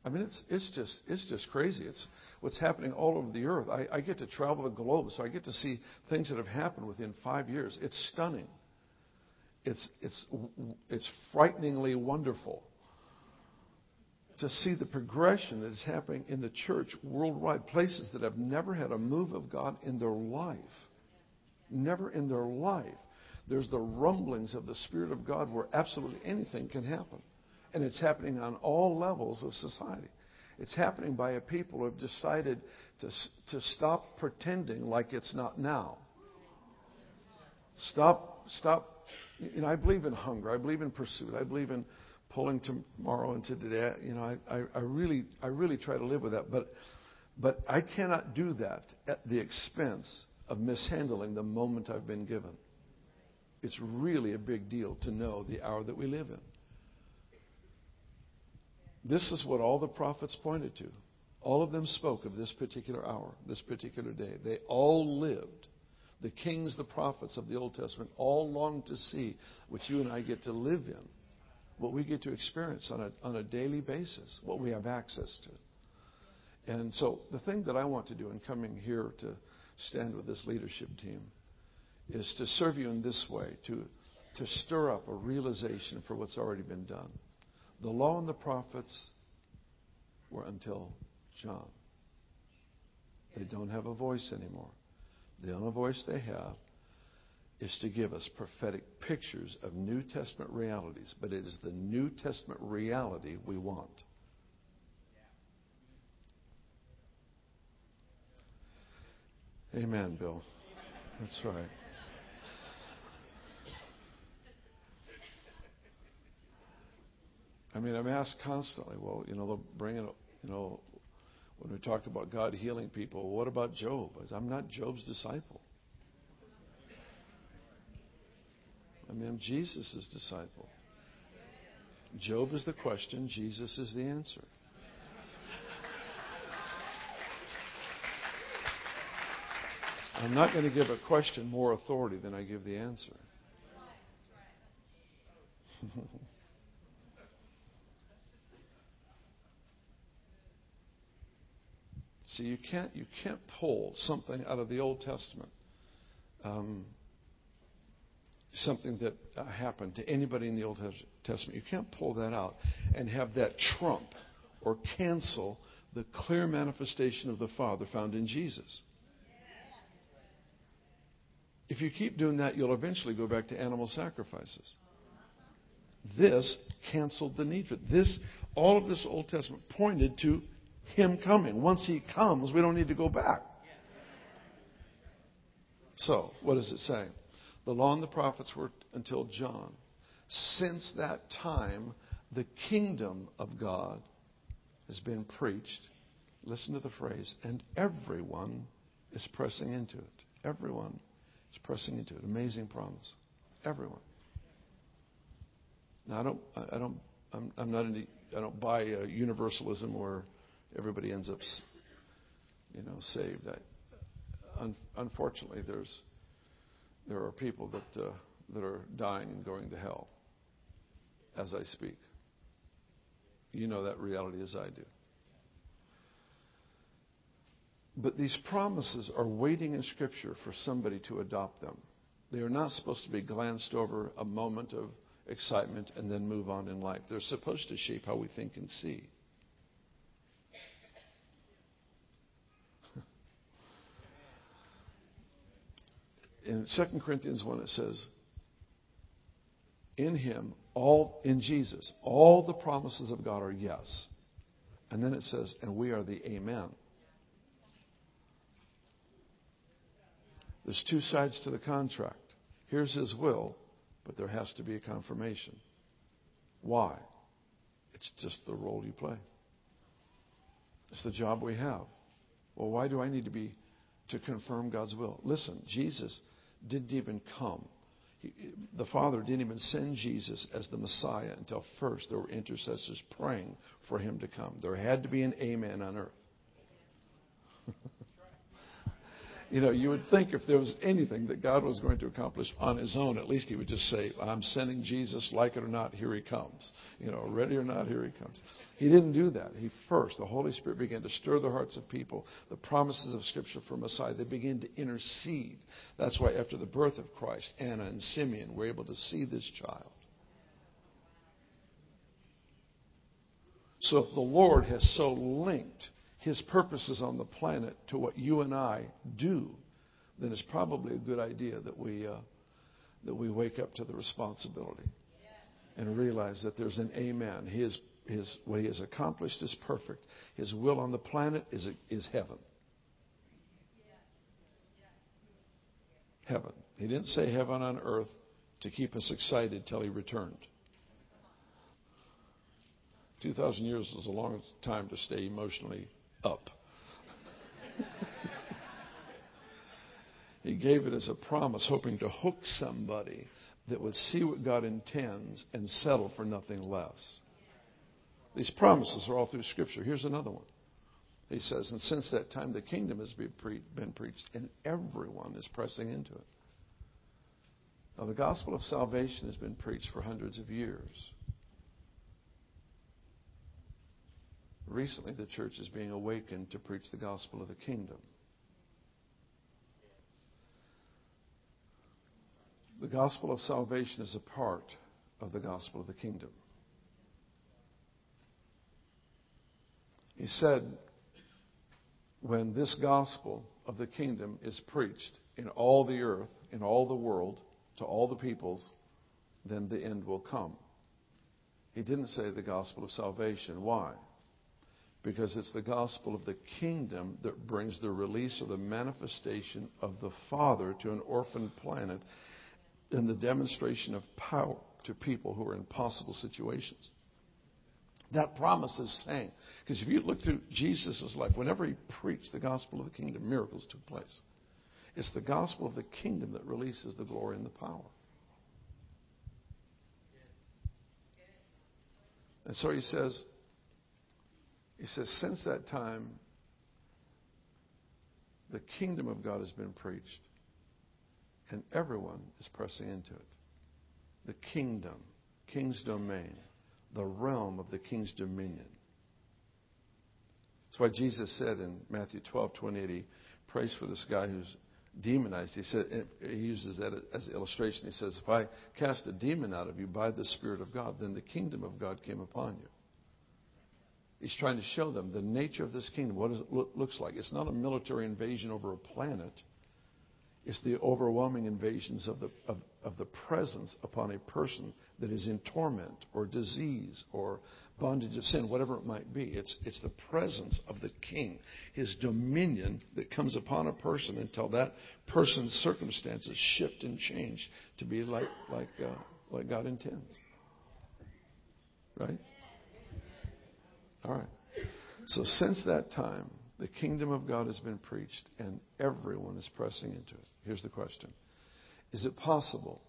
S1: I mean, it's, it's, just, it's just crazy. It's what's happening all over the earth. I, I get to travel the globe, so I get to see things that have happened within five years. It's stunning. It's, it's, it's frighteningly wonderful to see the progression that is happening in the church worldwide, places that have never had a move of God in their life. Never in their life. There's the rumblings of the Spirit of God where absolutely anything can happen. And it's happening on all levels of society. It's happening by a people who have decided to, to stop pretending like it's not now. Stop, stop. You know, I believe in hunger. I believe in pursuit. I believe in pulling tomorrow into today. You know, I, I, I really, I really try to live with that. But, but I cannot do that at the expense of mishandling the moment I've been given. It's really a big deal to know the hour that we live in. This is what all the prophets pointed to. All of them spoke of this particular hour, this particular day. They all lived. The kings, the prophets of the Old Testament, all longed to see what you and I get to live in, what we get to experience on a, on a daily basis, what we have access to. And so the thing that I want to do in coming here to stand with this leadership team is to serve you in this way, to, to stir up a realization for what's already been done. The law and the prophets were until John. They don't have a voice anymore. The only voice they have is to give us prophetic pictures of New Testament realities, but it is the New Testament reality we want. Amen, Bill. That's right. I mean, I'm asked constantly, well, you know, they'll bring it, up you know, when we talk about God healing people, what about Job? I'm not Job's disciple. I mean, I'm Jesus' disciple. Job is the question, Jesus is the answer. I'm not going to give a question more authority than I give the answer. See, you can't you can't pull something out of the Old Testament, um, something that uh, happened to anybody in the Old Testament. You can't pull that out and have that trump or cancel the clear manifestation of the Father found in Jesus. If you keep doing that, you'll eventually go back to animal sacrifices. This canceled the need for it. This. All of this Old Testament pointed to him coming. Once He comes, we don't need to go back. So, what does it say? The law and the prophets were until John. Since that time, the kingdom of God has been preached. Listen to the phrase, and everyone is pressing into it. Everyone is pressing into it. Amazing promise. Everyone. Now, I don't, I don't, I'm, I'm not any, I don't buy uh, universalism or everybody ends up, you know, saved. I, un, unfortunately, there's there are people that uh, that are dying and going to hell as I speak. You know that reality as I do. But these promises are waiting in Scripture for somebody to adopt them. They are not supposed to be glanced over a moment of excitement and then move on in life. They're supposed to shape how we think and see. In 2 Corinthians 1, it says, In him, all, in Jesus, all the promises of God are yes. And then it says, and we are the amen. There's two sides to the contract. Here's his will, but there has to be a confirmation. Why? It's just the role you play. It's the job we have. Well, why do I need to be to confirm God's will? Listen, Jesus didn't even come. He, the Father didn't even send Jesus as the Messiah until first there were intercessors praying for him to come. There had to be an amen on earth. you know, you would think if there was anything that God was going to accomplish on his own, at least he would just say, I'm sending Jesus, like it or not, here he comes. You know, ready or not, here he comes. He didn't do that. He first, the Holy Spirit began to stir the hearts of people, the promises of Scripture for Messiah. They began to intercede. That's why after the birth of Christ, Anna and Simeon were able to see this child. So if the Lord has so linked his purposes on the planet to what you and I do, then it's probably a good idea that we, uh, that we wake up to the responsibility and realize that there's an amen. His his, what he has accomplished is perfect. His will on the planet is, is heaven. Heaven. He didn't say heaven on earth to keep us excited till he returned. 2,000 years is a long time to stay emotionally up. he gave it as a promise, hoping to hook somebody that would see what God intends and settle for nothing less. These promises are all through Scripture. Here's another one. He says, and since that time the kingdom has been, pre- been preached, and everyone is pressing into it. Now, the gospel of salvation has been preached for hundreds of years. Recently, the church is being awakened to preach the gospel of the kingdom. The gospel of salvation is a part of the gospel of the kingdom. He said, when this gospel of the kingdom is preached in all the earth, in all the world, to all the peoples, then the end will come. He didn't say the gospel of salvation. Why? Because it's the gospel of the kingdom that brings the release or the manifestation of the Father to an orphan planet and the demonstration of power to people who are in impossible situations. That promise is saying, because if you look through Jesus' life, whenever he preached the gospel of the kingdom, miracles took place. It's the gospel of the kingdom that releases the glory and the power. And so he says, he says, since that time, the kingdom of God has been preached, and everyone is pressing into it. The kingdom, king's domain, the realm of the king's dominion. That's why Jesus said in Matthew 12, 28, he prays for this guy who's demonized. He said he uses that as an illustration. He says, "If I cast a demon out of you by the Spirit of God, then the kingdom of God came upon you." He's trying to show them the nature of this kingdom, what it looks like. It's not a military invasion over a planet. It's the overwhelming invasions of the, of, of the presence upon a person that is in torment or disease or bondage of sin, whatever it might be. It's, it's the presence of the king, his dominion that comes upon a person until that person's circumstances shift and change to be like, like, uh, like God intends. Right? All right. So since that time, the kingdom of God has been preached and everyone is pressing into it. Here's the question Is it possible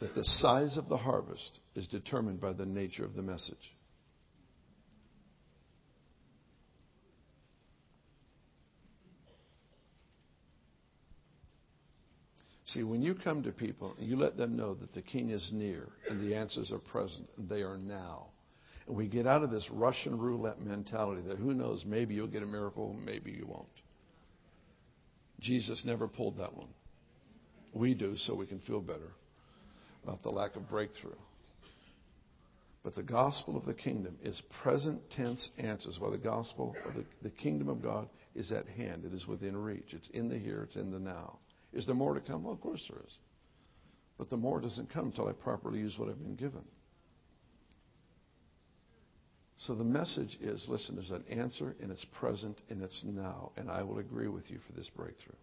S1: that the size of the harvest is determined by the nature of the message? See, when you come to people and you let them know that the king is near and the answers are present and they are now, we get out of this Russian roulette mentality that who knows, maybe you'll get a miracle, maybe you won't. Jesus never pulled that one. We do so we can feel better about the lack of breakthrough. But the gospel of the kingdom is present tense answers, while the gospel of the, the kingdom of God is at hand. It is within reach. It's in the here, it's in the now. Is there more to come? Well, of course there is. But the more doesn't come until I properly use what I've been given. So the message is listen, there's an answer, and it's present, and it's now. And I will agree with you for this breakthrough.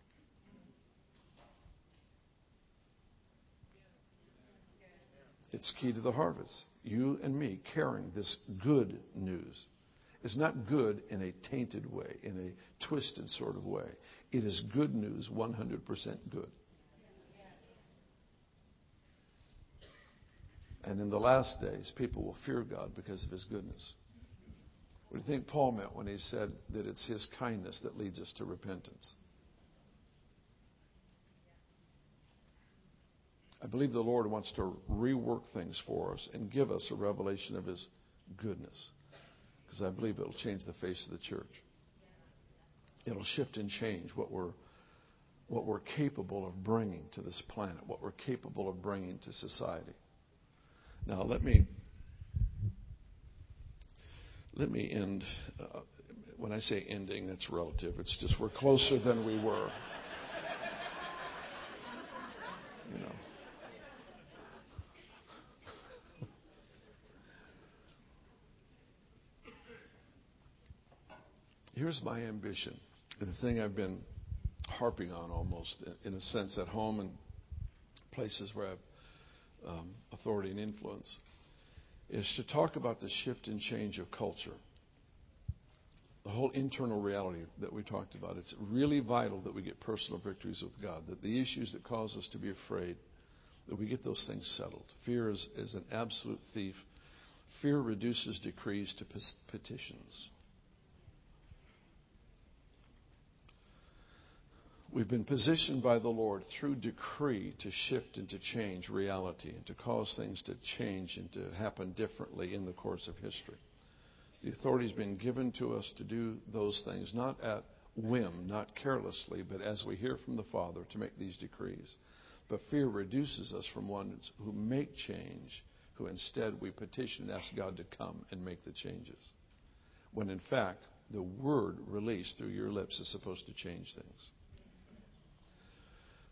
S1: It's key to the harvest. You and me carrying this good news. It's not good in a tainted way, in a twisted sort of way. It is good news, 100% good. And in the last days, people will fear God because of his goodness. What do you think Paul meant when he said that it's his kindness that leads us to repentance? I believe the Lord wants to rework things for us and give us a revelation of His goodness. Because I believe it'll change the face of the church. It'll shift and change what we're, what we're capable of bringing to this planet, what we're capable of bringing to society. Now, let me, let me end. Uh, when I say ending, that's relative. It's just we're closer than we were. You know. Here's my ambition, the thing I've been harping on almost, in a sense, at home and places where I have um, authority and influence, is to talk about the shift and change of culture. The whole internal reality that we talked about. It's really vital that we get personal victories with God, that the issues that cause us to be afraid, that we get those things settled. Fear is, is an absolute thief. Fear reduces decrees to petitions. We've been positioned by the Lord through decree to shift and to change reality and to cause things to change and to happen differently in the course of history. The authority has been given to us to do those things, not at whim, not carelessly, but as we hear from the Father to make these decrees. But fear reduces us from ones who make change, who instead we petition and ask God to come and make the changes. When in fact, the word released through your lips is supposed to change things.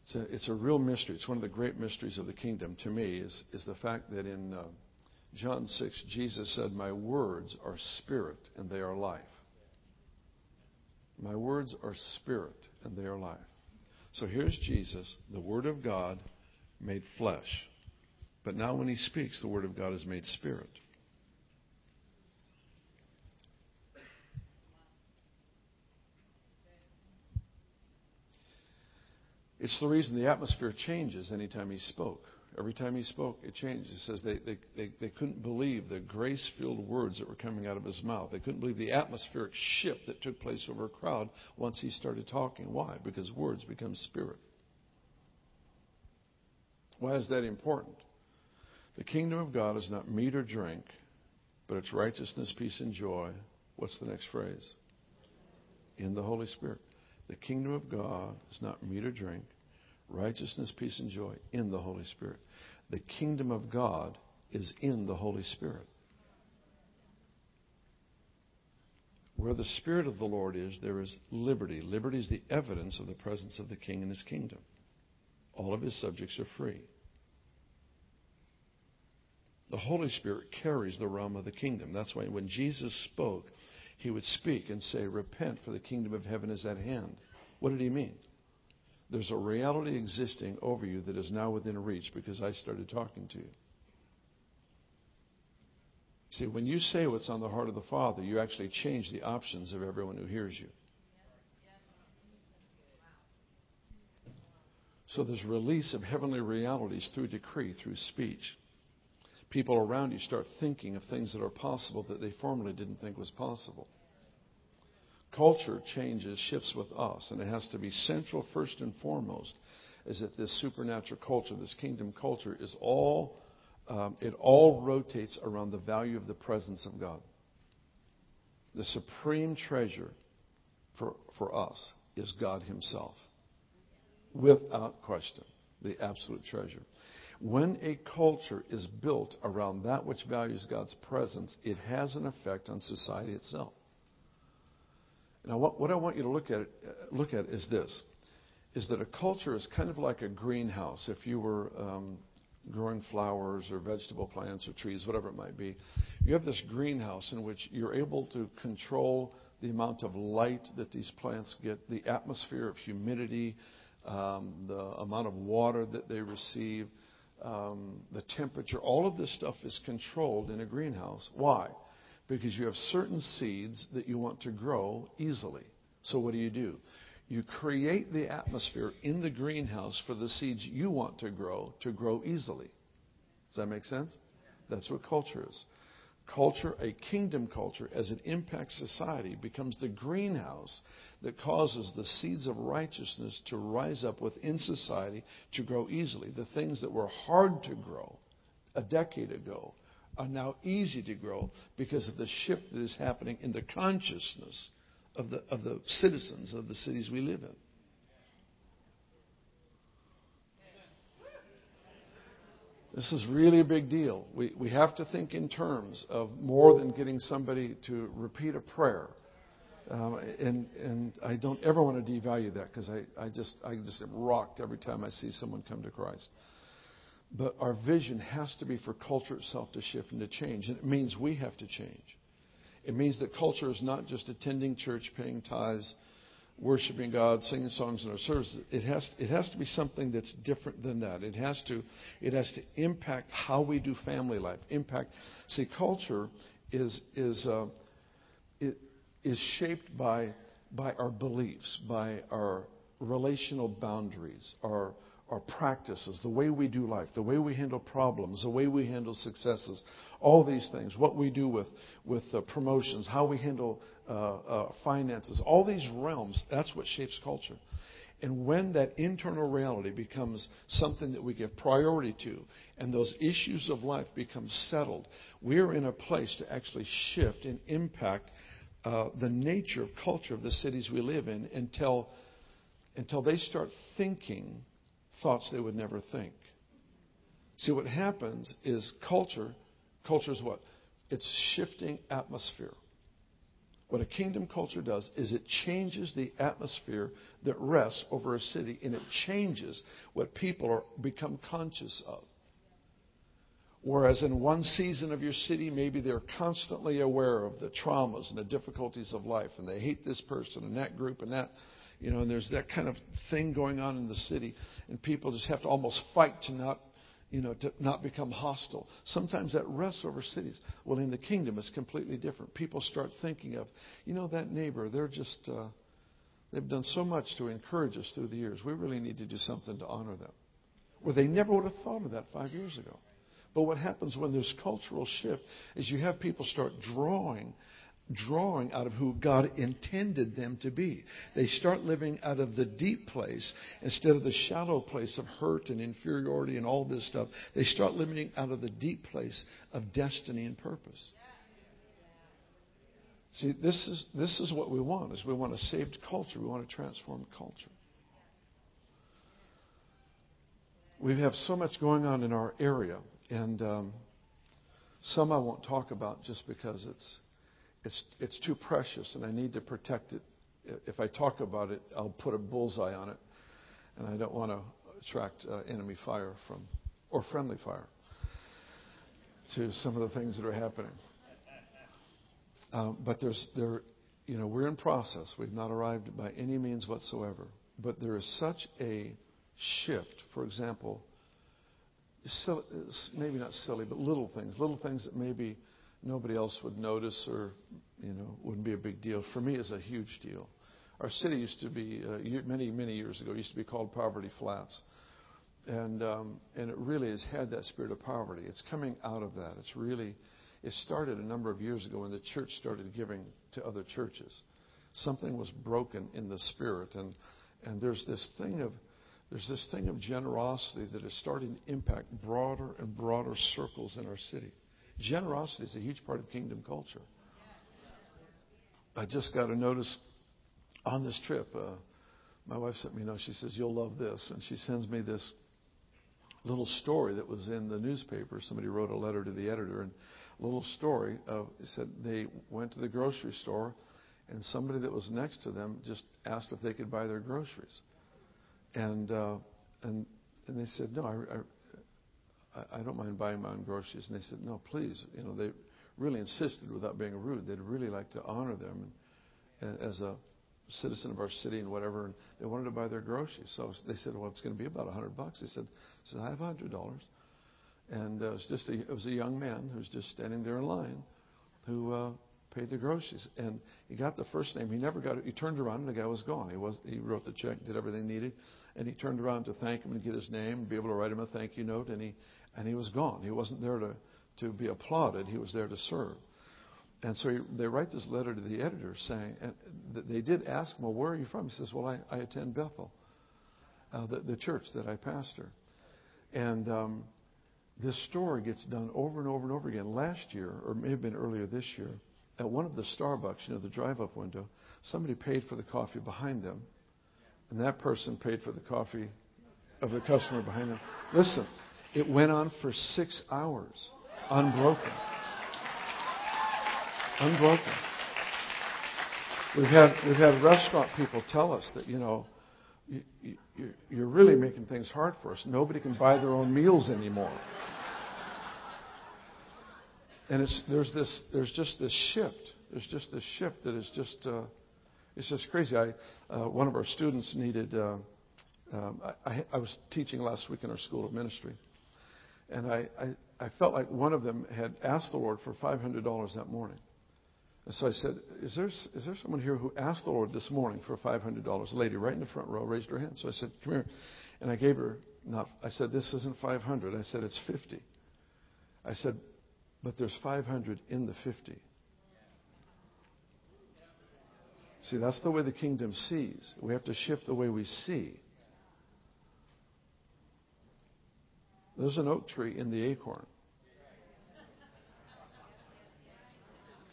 S1: It's a, it's a real mystery. It's one of the great mysteries of the kingdom to me is, is the fact that in uh, John 6, Jesus said, My words are spirit and they are life. My words are spirit and they are life. So here's Jesus, the Word of God made flesh. But now when he speaks, the Word of God is made spirit. It's the reason the atmosphere changes anytime he spoke. Every time he spoke, it changed. It says they, they, they, they couldn't believe the grace filled words that were coming out of his mouth. They couldn't believe the atmospheric shift that took place over a crowd once he started talking. Why? Because words become spirit. Why is that important? The kingdom of God is not meat or drink, but it's righteousness, peace, and joy. What's the next phrase? In the Holy Spirit. The kingdom of God is not meat or drink, righteousness, peace, and joy in the Holy Spirit. The kingdom of God is in the Holy Spirit. Where the Spirit of the Lord is, there is liberty. Liberty is the evidence of the presence of the King in his kingdom. All of his subjects are free. The Holy Spirit carries the realm of the kingdom. That's why when Jesus spoke, he would speak and say, Repent, for the kingdom of heaven is at hand. What did he mean? There's a reality existing over you that is now within reach because I started talking to you. See, when you say what's on the heart of the Father, you actually change the options of everyone who hears you. So there's release of heavenly realities through decree, through speech. People around you start thinking of things that are possible that they formerly didn't think was possible. Culture changes, shifts with us, and it has to be central first and foremost is that this supernatural culture, this kingdom culture, is all, um, it all rotates around the value of the presence of God. The supreme treasure for, for us is God Himself. Without question, the absolute treasure. When a culture is built around that which values God's presence, it has an effect on society itself. Now, what, what I want you to look at, uh, look at is this, is that a culture is kind of like a greenhouse. If you were um, growing flowers or vegetable plants or trees, whatever it might be, you have this greenhouse in which you're able to control the amount of light that these plants get, the atmosphere of humidity, um, the amount of water that they receive, um, the temperature. All of this stuff is controlled in a greenhouse. Why? Because you have certain seeds that you want to grow easily. So what do you do? You create the atmosphere in the greenhouse for the seeds you want to grow to grow easily. Does that make sense? That's what culture is. Culture, a kingdom culture, as it impacts society, becomes the greenhouse that causes the seeds of righteousness to rise up within society to grow easily. The things that were hard to grow a decade ago are now easy to grow because of the shift that is happening in the consciousness of the, of the citizens of the cities we live in. This is really a big deal. We, we have to think in terms of more than getting somebody to repeat a prayer. Um, and, and I don't ever want to devalue that because I, I, just, I just am rocked every time I see someone come to Christ. But our vision has to be for culture itself to shift and to change. And it means we have to change. It means that culture is not just attending church, paying tithes, worshiping God, singing songs in our services. It has, it has to be something that's different than that. It has to, it has to impact how we do family life. Impact. See, culture is, is, uh, it, is shaped by, by our beliefs, by our relational boundaries, our our practices, the way we do life, the way we handle problems, the way we handle successes, all these things, what we do with, with uh, promotions, how we handle uh, uh, finances, all these realms, that's what shapes culture. And when that internal reality becomes something that we give priority to, and those issues of life become settled, we're in a place to actually shift and impact uh, the nature of culture of the cities we live in until, until they start thinking thoughts they would never think. See, what happens is culture, culture is what? It's shifting atmosphere. What a kingdom culture does is it changes the atmosphere that rests over a city and it changes what people are, become conscious of. Whereas in one season of your city, maybe they're constantly aware of the traumas and the difficulties of life, and they hate this person and that group and that, you know, and there's that kind of thing going on in the city, and people just have to almost fight to not you know, to not become hostile. Sometimes that rests over cities. Well, in the kingdom, it's completely different. People start thinking of, you know, that neighbor, they're just, uh, they've done so much to encourage us through the years. We really need to do something to honor them. Well, they never would have thought of that five years ago. But what happens when there's cultural shift is you have people start drawing drawing out of who God intended them to be. They start living out of the deep place instead of the shallow place of hurt and inferiority and all this stuff. They start living out of the deep place of destiny and purpose. See, this is, this is what we want, is we want a saved culture. We want to transform culture. We have so much going on in our area, and um, some I won't talk about just because it's it's, it's too precious and I need to protect it. If I talk about it, I'll put a bullseye on it. And I don't want to attract uh, enemy fire from, or friendly fire to some of the things that are happening. Um, but there's, there, you know, we're in process. We've not arrived by any means whatsoever. But there is such a shift. For example, silly, maybe not silly, but little things, little things that maybe nobody else would notice or you know wouldn't be a big deal. For me, it's a huge deal. Our city used to be uh, many many years ago used to be called Poverty Flats, and um, and it really has had that spirit of poverty. It's coming out of that. It's really it started a number of years ago when the church started giving to other churches. Something was broken in the spirit, and and there's this thing of there's this thing of generosity that is starting to impact broader and broader circles in our city. Generosity is a huge part of kingdom culture. I just got a notice on this trip. Uh, my wife sent me a note. She says, You'll love this. And she sends me this little story that was in the newspaper. Somebody wrote a letter to the editor, and a little story of said they went to the grocery store, and somebody that was next to them just asked if they could buy their groceries, and uh, and and they said no, I, I I, don't mind buying my own groceries. And they said, no, please. You know, they really insisted without being rude. They'd really like to honor them and, as a citizen of our city and whatever. And they wanted to buy their groceries. So they said, well, it's going to be about a hundred bucks. He said, I said, I have a hundred dollars. And uh, it was just a, it was a young man who was just standing there in line who uh, paid the groceries. And he got the first name. He never got it. He turned around and the guy was gone. He was he wrote the check, did everything needed, and he turned around to thank him and get his name and be able to write him a thank you note. And he and he was gone. He wasn't there to, to be applauded, he was there to serve. And so he, they write this letter to the editor saying, and they did ask him, Well, where are you from? He says, Well, I, I attend Bethel, uh, the, the church that I pastor. And um, this story gets done over and over and over again. Last year, or may have been earlier this year, at one of the Starbucks, you know, the drive up window, somebody paid for the coffee behind them, and that person paid for the coffee of the customer behind them. Listen, it went on for six hours, unbroken. Unbroken. We've had, we've had restaurant people tell us that, you know, you, you, you're really making things hard for us. Nobody can buy their own meals anymore. And it's, there's, this, there's just this shift. There's just this shift that is just, uh, it's just crazy. I, uh, one of our students needed, uh, um, I, I was teaching last week in our school of ministry. And I, I, I felt like one of them had asked the Lord for $500 that morning. And so I said, is there, is there someone here who asked the Lord this morning for $500? A lady right in the front row raised her hand. So I said, come here. And I gave her, not, I said, this isn't 500. I said, it's 50. I said, but there's 500 in the 50. See, that's the way the kingdom sees. We have to shift the way we see. There's an oak tree in the acorn.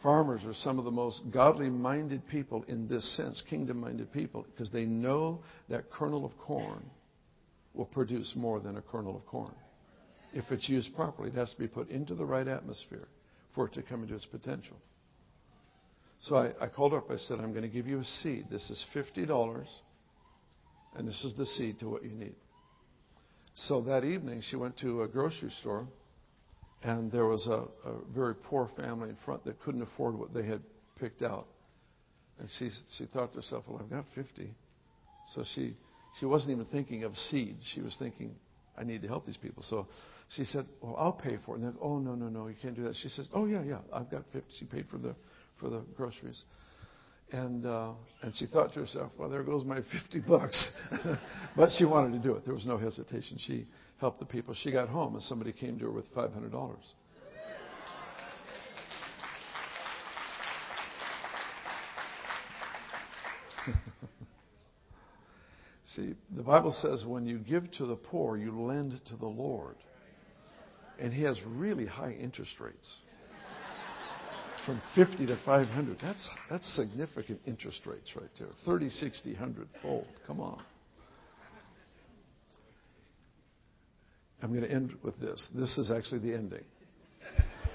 S1: Farmers are some of the most godly minded people in this sense, kingdom minded people, because they know that kernel of corn will produce more than a kernel of corn. If it's used properly, it has to be put into the right atmosphere for it to come into its potential. So I, I called her up. I said, I'm going to give you a seed. This is $50, and this is the seed to what you need. So that evening, she went to a grocery store, and there was a, a very poor family in front that couldn't afford what they had picked out. And she, she thought to herself, well, I've got 50. So she, she wasn't even thinking of seed. She was thinking, I need to help these people. So she said, well, I'll pay for it. And they oh, no, no, no, you can't do that. She says, oh, yeah, yeah, I've got 50. She paid for the, for the groceries. And, uh, and she thought to herself, well, there goes my 50 bucks. but she wanted to do it. There was no hesitation. She helped the people. She got home and somebody came to her with $500. See, the Bible says when you give to the poor, you lend to the Lord. And He has really high interest rates. From 50 to 500. That's, that's significant interest rates right there. 30, 60, 100 fold. Come on. I'm going to end with this. This is actually the ending.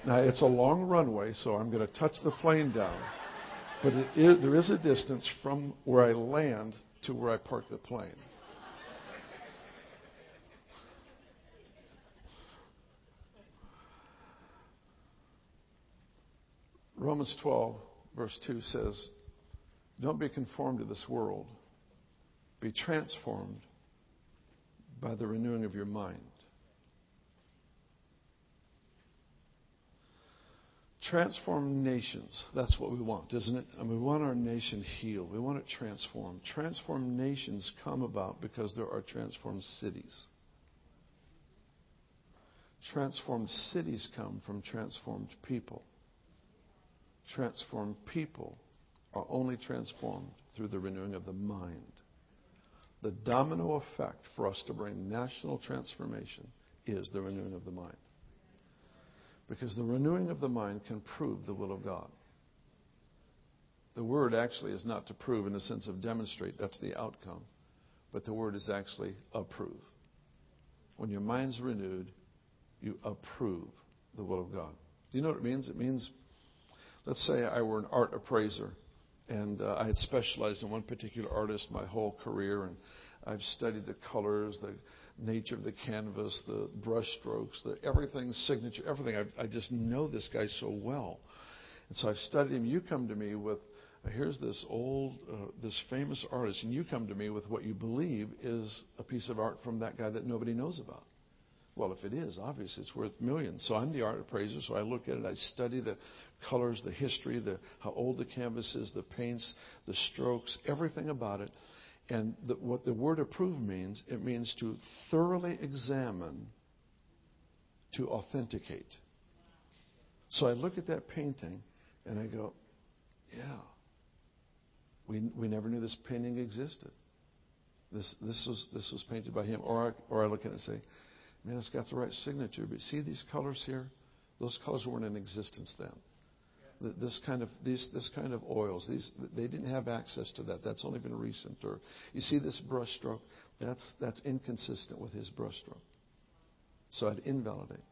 S1: Now, it's a long runway, so I'm going to touch the plane down. But there is a distance from where I land to where I park the plane. Romans 12, verse 2 says, Don't be conformed to this world, be transformed by the renewing of your mind. Transform nations. That's what we want, isn't it? I mean, we want our nation healed. We want it transformed. Transformed nations come about because there are transformed cities. Transformed cities come from transformed people. Transformed people are only transformed through the renewing of the mind. The domino effect for us to bring national transformation is the renewing of the mind. Because the renewing of the mind can prove the will of God. The word actually is not to prove in the sense of demonstrate, that's the outcome. But the word is actually approve. When your mind's renewed, you approve the will of God. Do you know what it means? It means, let's say I were an art appraiser and uh, I had specialized in one particular artist my whole career, and I've studied the colors, the nature of the canvas, the brush strokes, the everything, signature, everything. I, I just know this guy so well. And so I've studied him. You come to me with, here's this old, uh, this famous artist, and you come to me with what you believe is a piece of art from that guy that nobody knows about. Well, if it is, obviously it's worth millions. So I'm the art appraiser, so I look at it, I study the colors, the history, the, how old the canvas is, the paints, the strokes, everything about it. And the, what the word approve means, it means to thoroughly examine, to authenticate. So I look at that painting and I go, yeah, we, we never knew this painting existed. This, this, was, this was painted by him. Or I, or I look at it and say, man, it's got the right signature. But see these colors here? Those colors weren't in existence then this kind of these this kind of oils. These they didn't have access to that. That's only been recent. Or you see this brushstroke. That's that's inconsistent with his brushstroke. So I'd invalidate.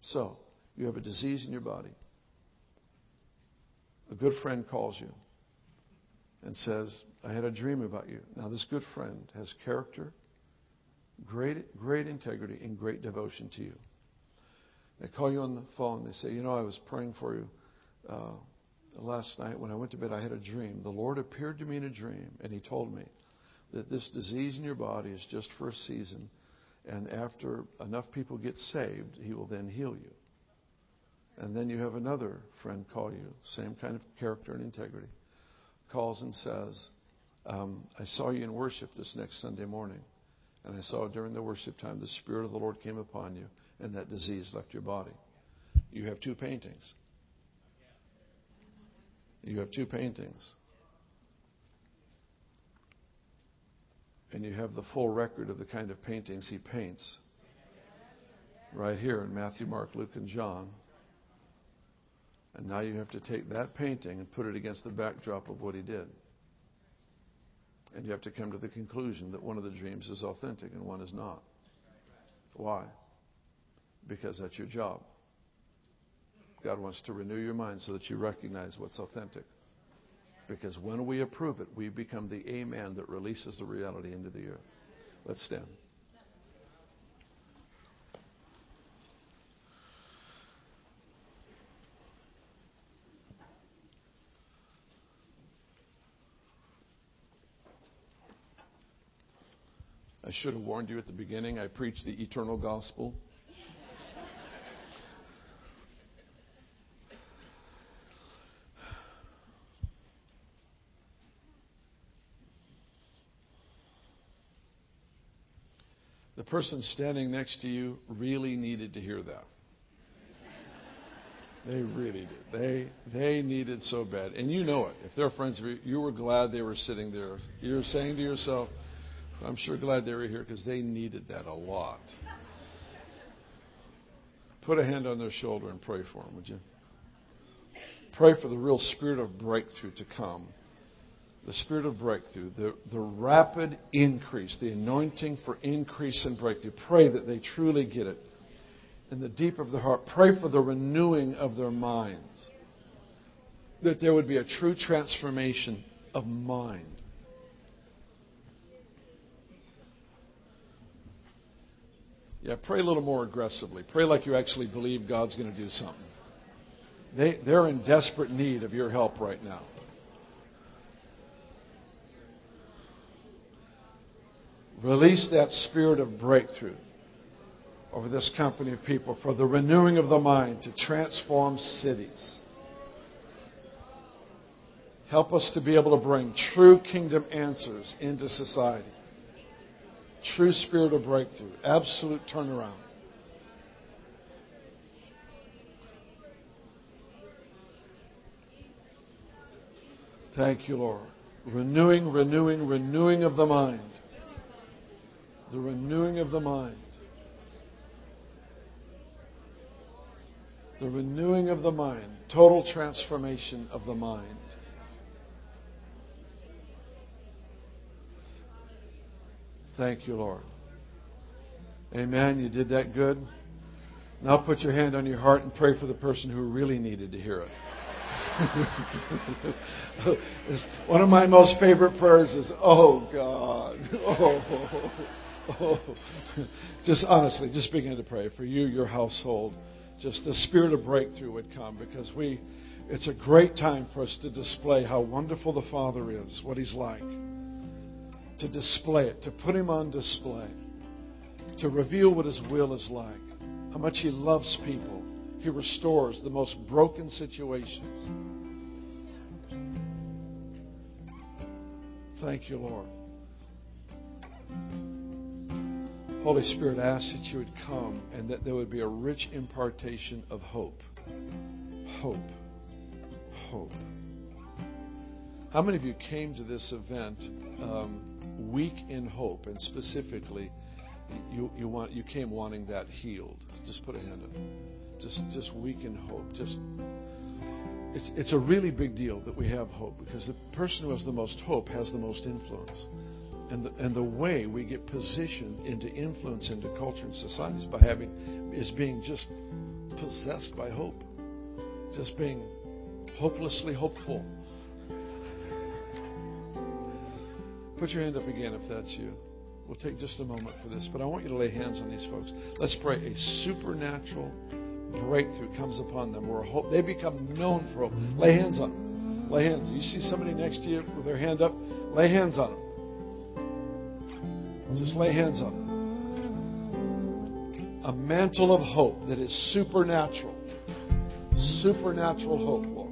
S1: So you have a disease in your body. A good friend calls you and says, "I had a dream about you." Now this good friend has character, great great integrity, and great devotion to you. They call you on the phone. They say, "You know, I was praying for you." uh, last night when I went to bed, I had a dream. The Lord appeared to me in a dream, and He told me that this disease in your body is just for a season, and after enough people get saved, He will then heal you. And then you have another friend call you, same kind of character and integrity, calls and says, um, I saw you in worship this next Sunday morning, and I saw during the worship time the Spirit of the Lord came upon you, and that disease left your body. You have two paintings. You have two paintings. And you have the full record of the kind of paintings he paints right here in Matthew, Mark, Luke, and John. And now you have to take that painting and put it against the backdrop of what he did. And you have to come to the conclusion that one of the dreams is authentic and one is not. Why? Because that's your job. God wants to renew your mind so that you recognize what's authentic. Because when we approve it, we become the amen that releases the reality into the earth. Let's stand. I should have warned you at the beginning. I preach the eternal gospel. The person standing next to you really needed to hear that. They really did. They they needed so bad, and you know it. If they're friends of you, you were glad they were sitting there. You're saying to yourself, I'm sure glad they were here because they needed that a lot. Put a hand on their shoulder and pray for them, would you? Pray for the real spirit of breakthrough to come. The spirit of breakthrough, the, the rapid increase, the anointing for increase and breakthrough. Pray that they truly get it. In the deep of their heart, pray for the renewing of their minds. That there would be a true transformation of mind. Yeah, pray a little more aggressively. Pray like you actually believe God's going to do something. They, they're in desperate need of your help right now. Release that spirit of breakthrough over this company of people for the renewing of the mind to transform cities. Help us to be able to bring true kingdom answers into society. True spirit of breakthrough. Absolute turnaround. Thank you, Lord. Renewing, renewing, renewing of the mind. The renewing of the mind. The renewing of the mind. Total transformation of the mind. Thank you, Lord. Amen. You did that good. Now put your hand on your heart and pray for the person who really needed to hear it. One of my most favorite prayers is, Oh God. Oh, oh. Just honestly, just begin to pray for you, your household. Just the spirit of breakthrough would come because we, it's a great time for us to display how wonderful the Father is, what He's like to display it, to put Him on display, to reveal what His will is like, how much He loves people. He restores the most broken situations. Thank you, Lord. Holy Spirit, I ask that you would come and that there would be a rich impartation of hope. Hope. Hope. How many of you came to this event um, weak in hope, and specifically, you, you, want, you came wanting that healed? Just put a hand up. Just, just weak in hope. Just, it's, it's a really big deal that we have hope because the person who has the most hope has the most influence. And the, and the way we get positioned into influence into culture and society is by having is being just possessed by hope. Just being hopelessly hopeful. Put your hand up again if that's you. We'll take just a moment for this, but I want you to lay hands on these folks. Let's pray a supernatural breakthrough comes upon them where hope they become known for hope. Lay hands on them. Lay hands. You see somebody next to you with their hand up? Lay hands on them. Just lay hands on them. A mantle of hope that is supernatural. Supernatural hope.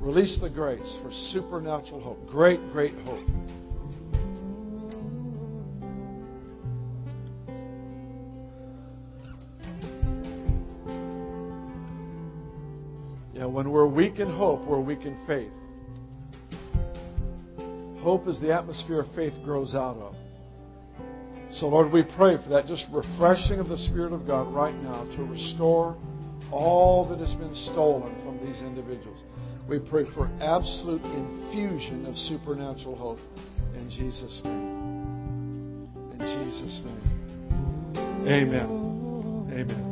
S1: Release the grace for supernatural hope. Great, great hope. Yeah, when we're weak in hope, we're weak in faith. Hope is the atmosphere faith grows out of. So, Lord, we pray for that just refreshing of the Spirit of God right now to restore all that has been stolen from these individuals. We pray for absolute infusion of supernatural hope. In Jesus' name. In Jesus' name. Amen. Amen.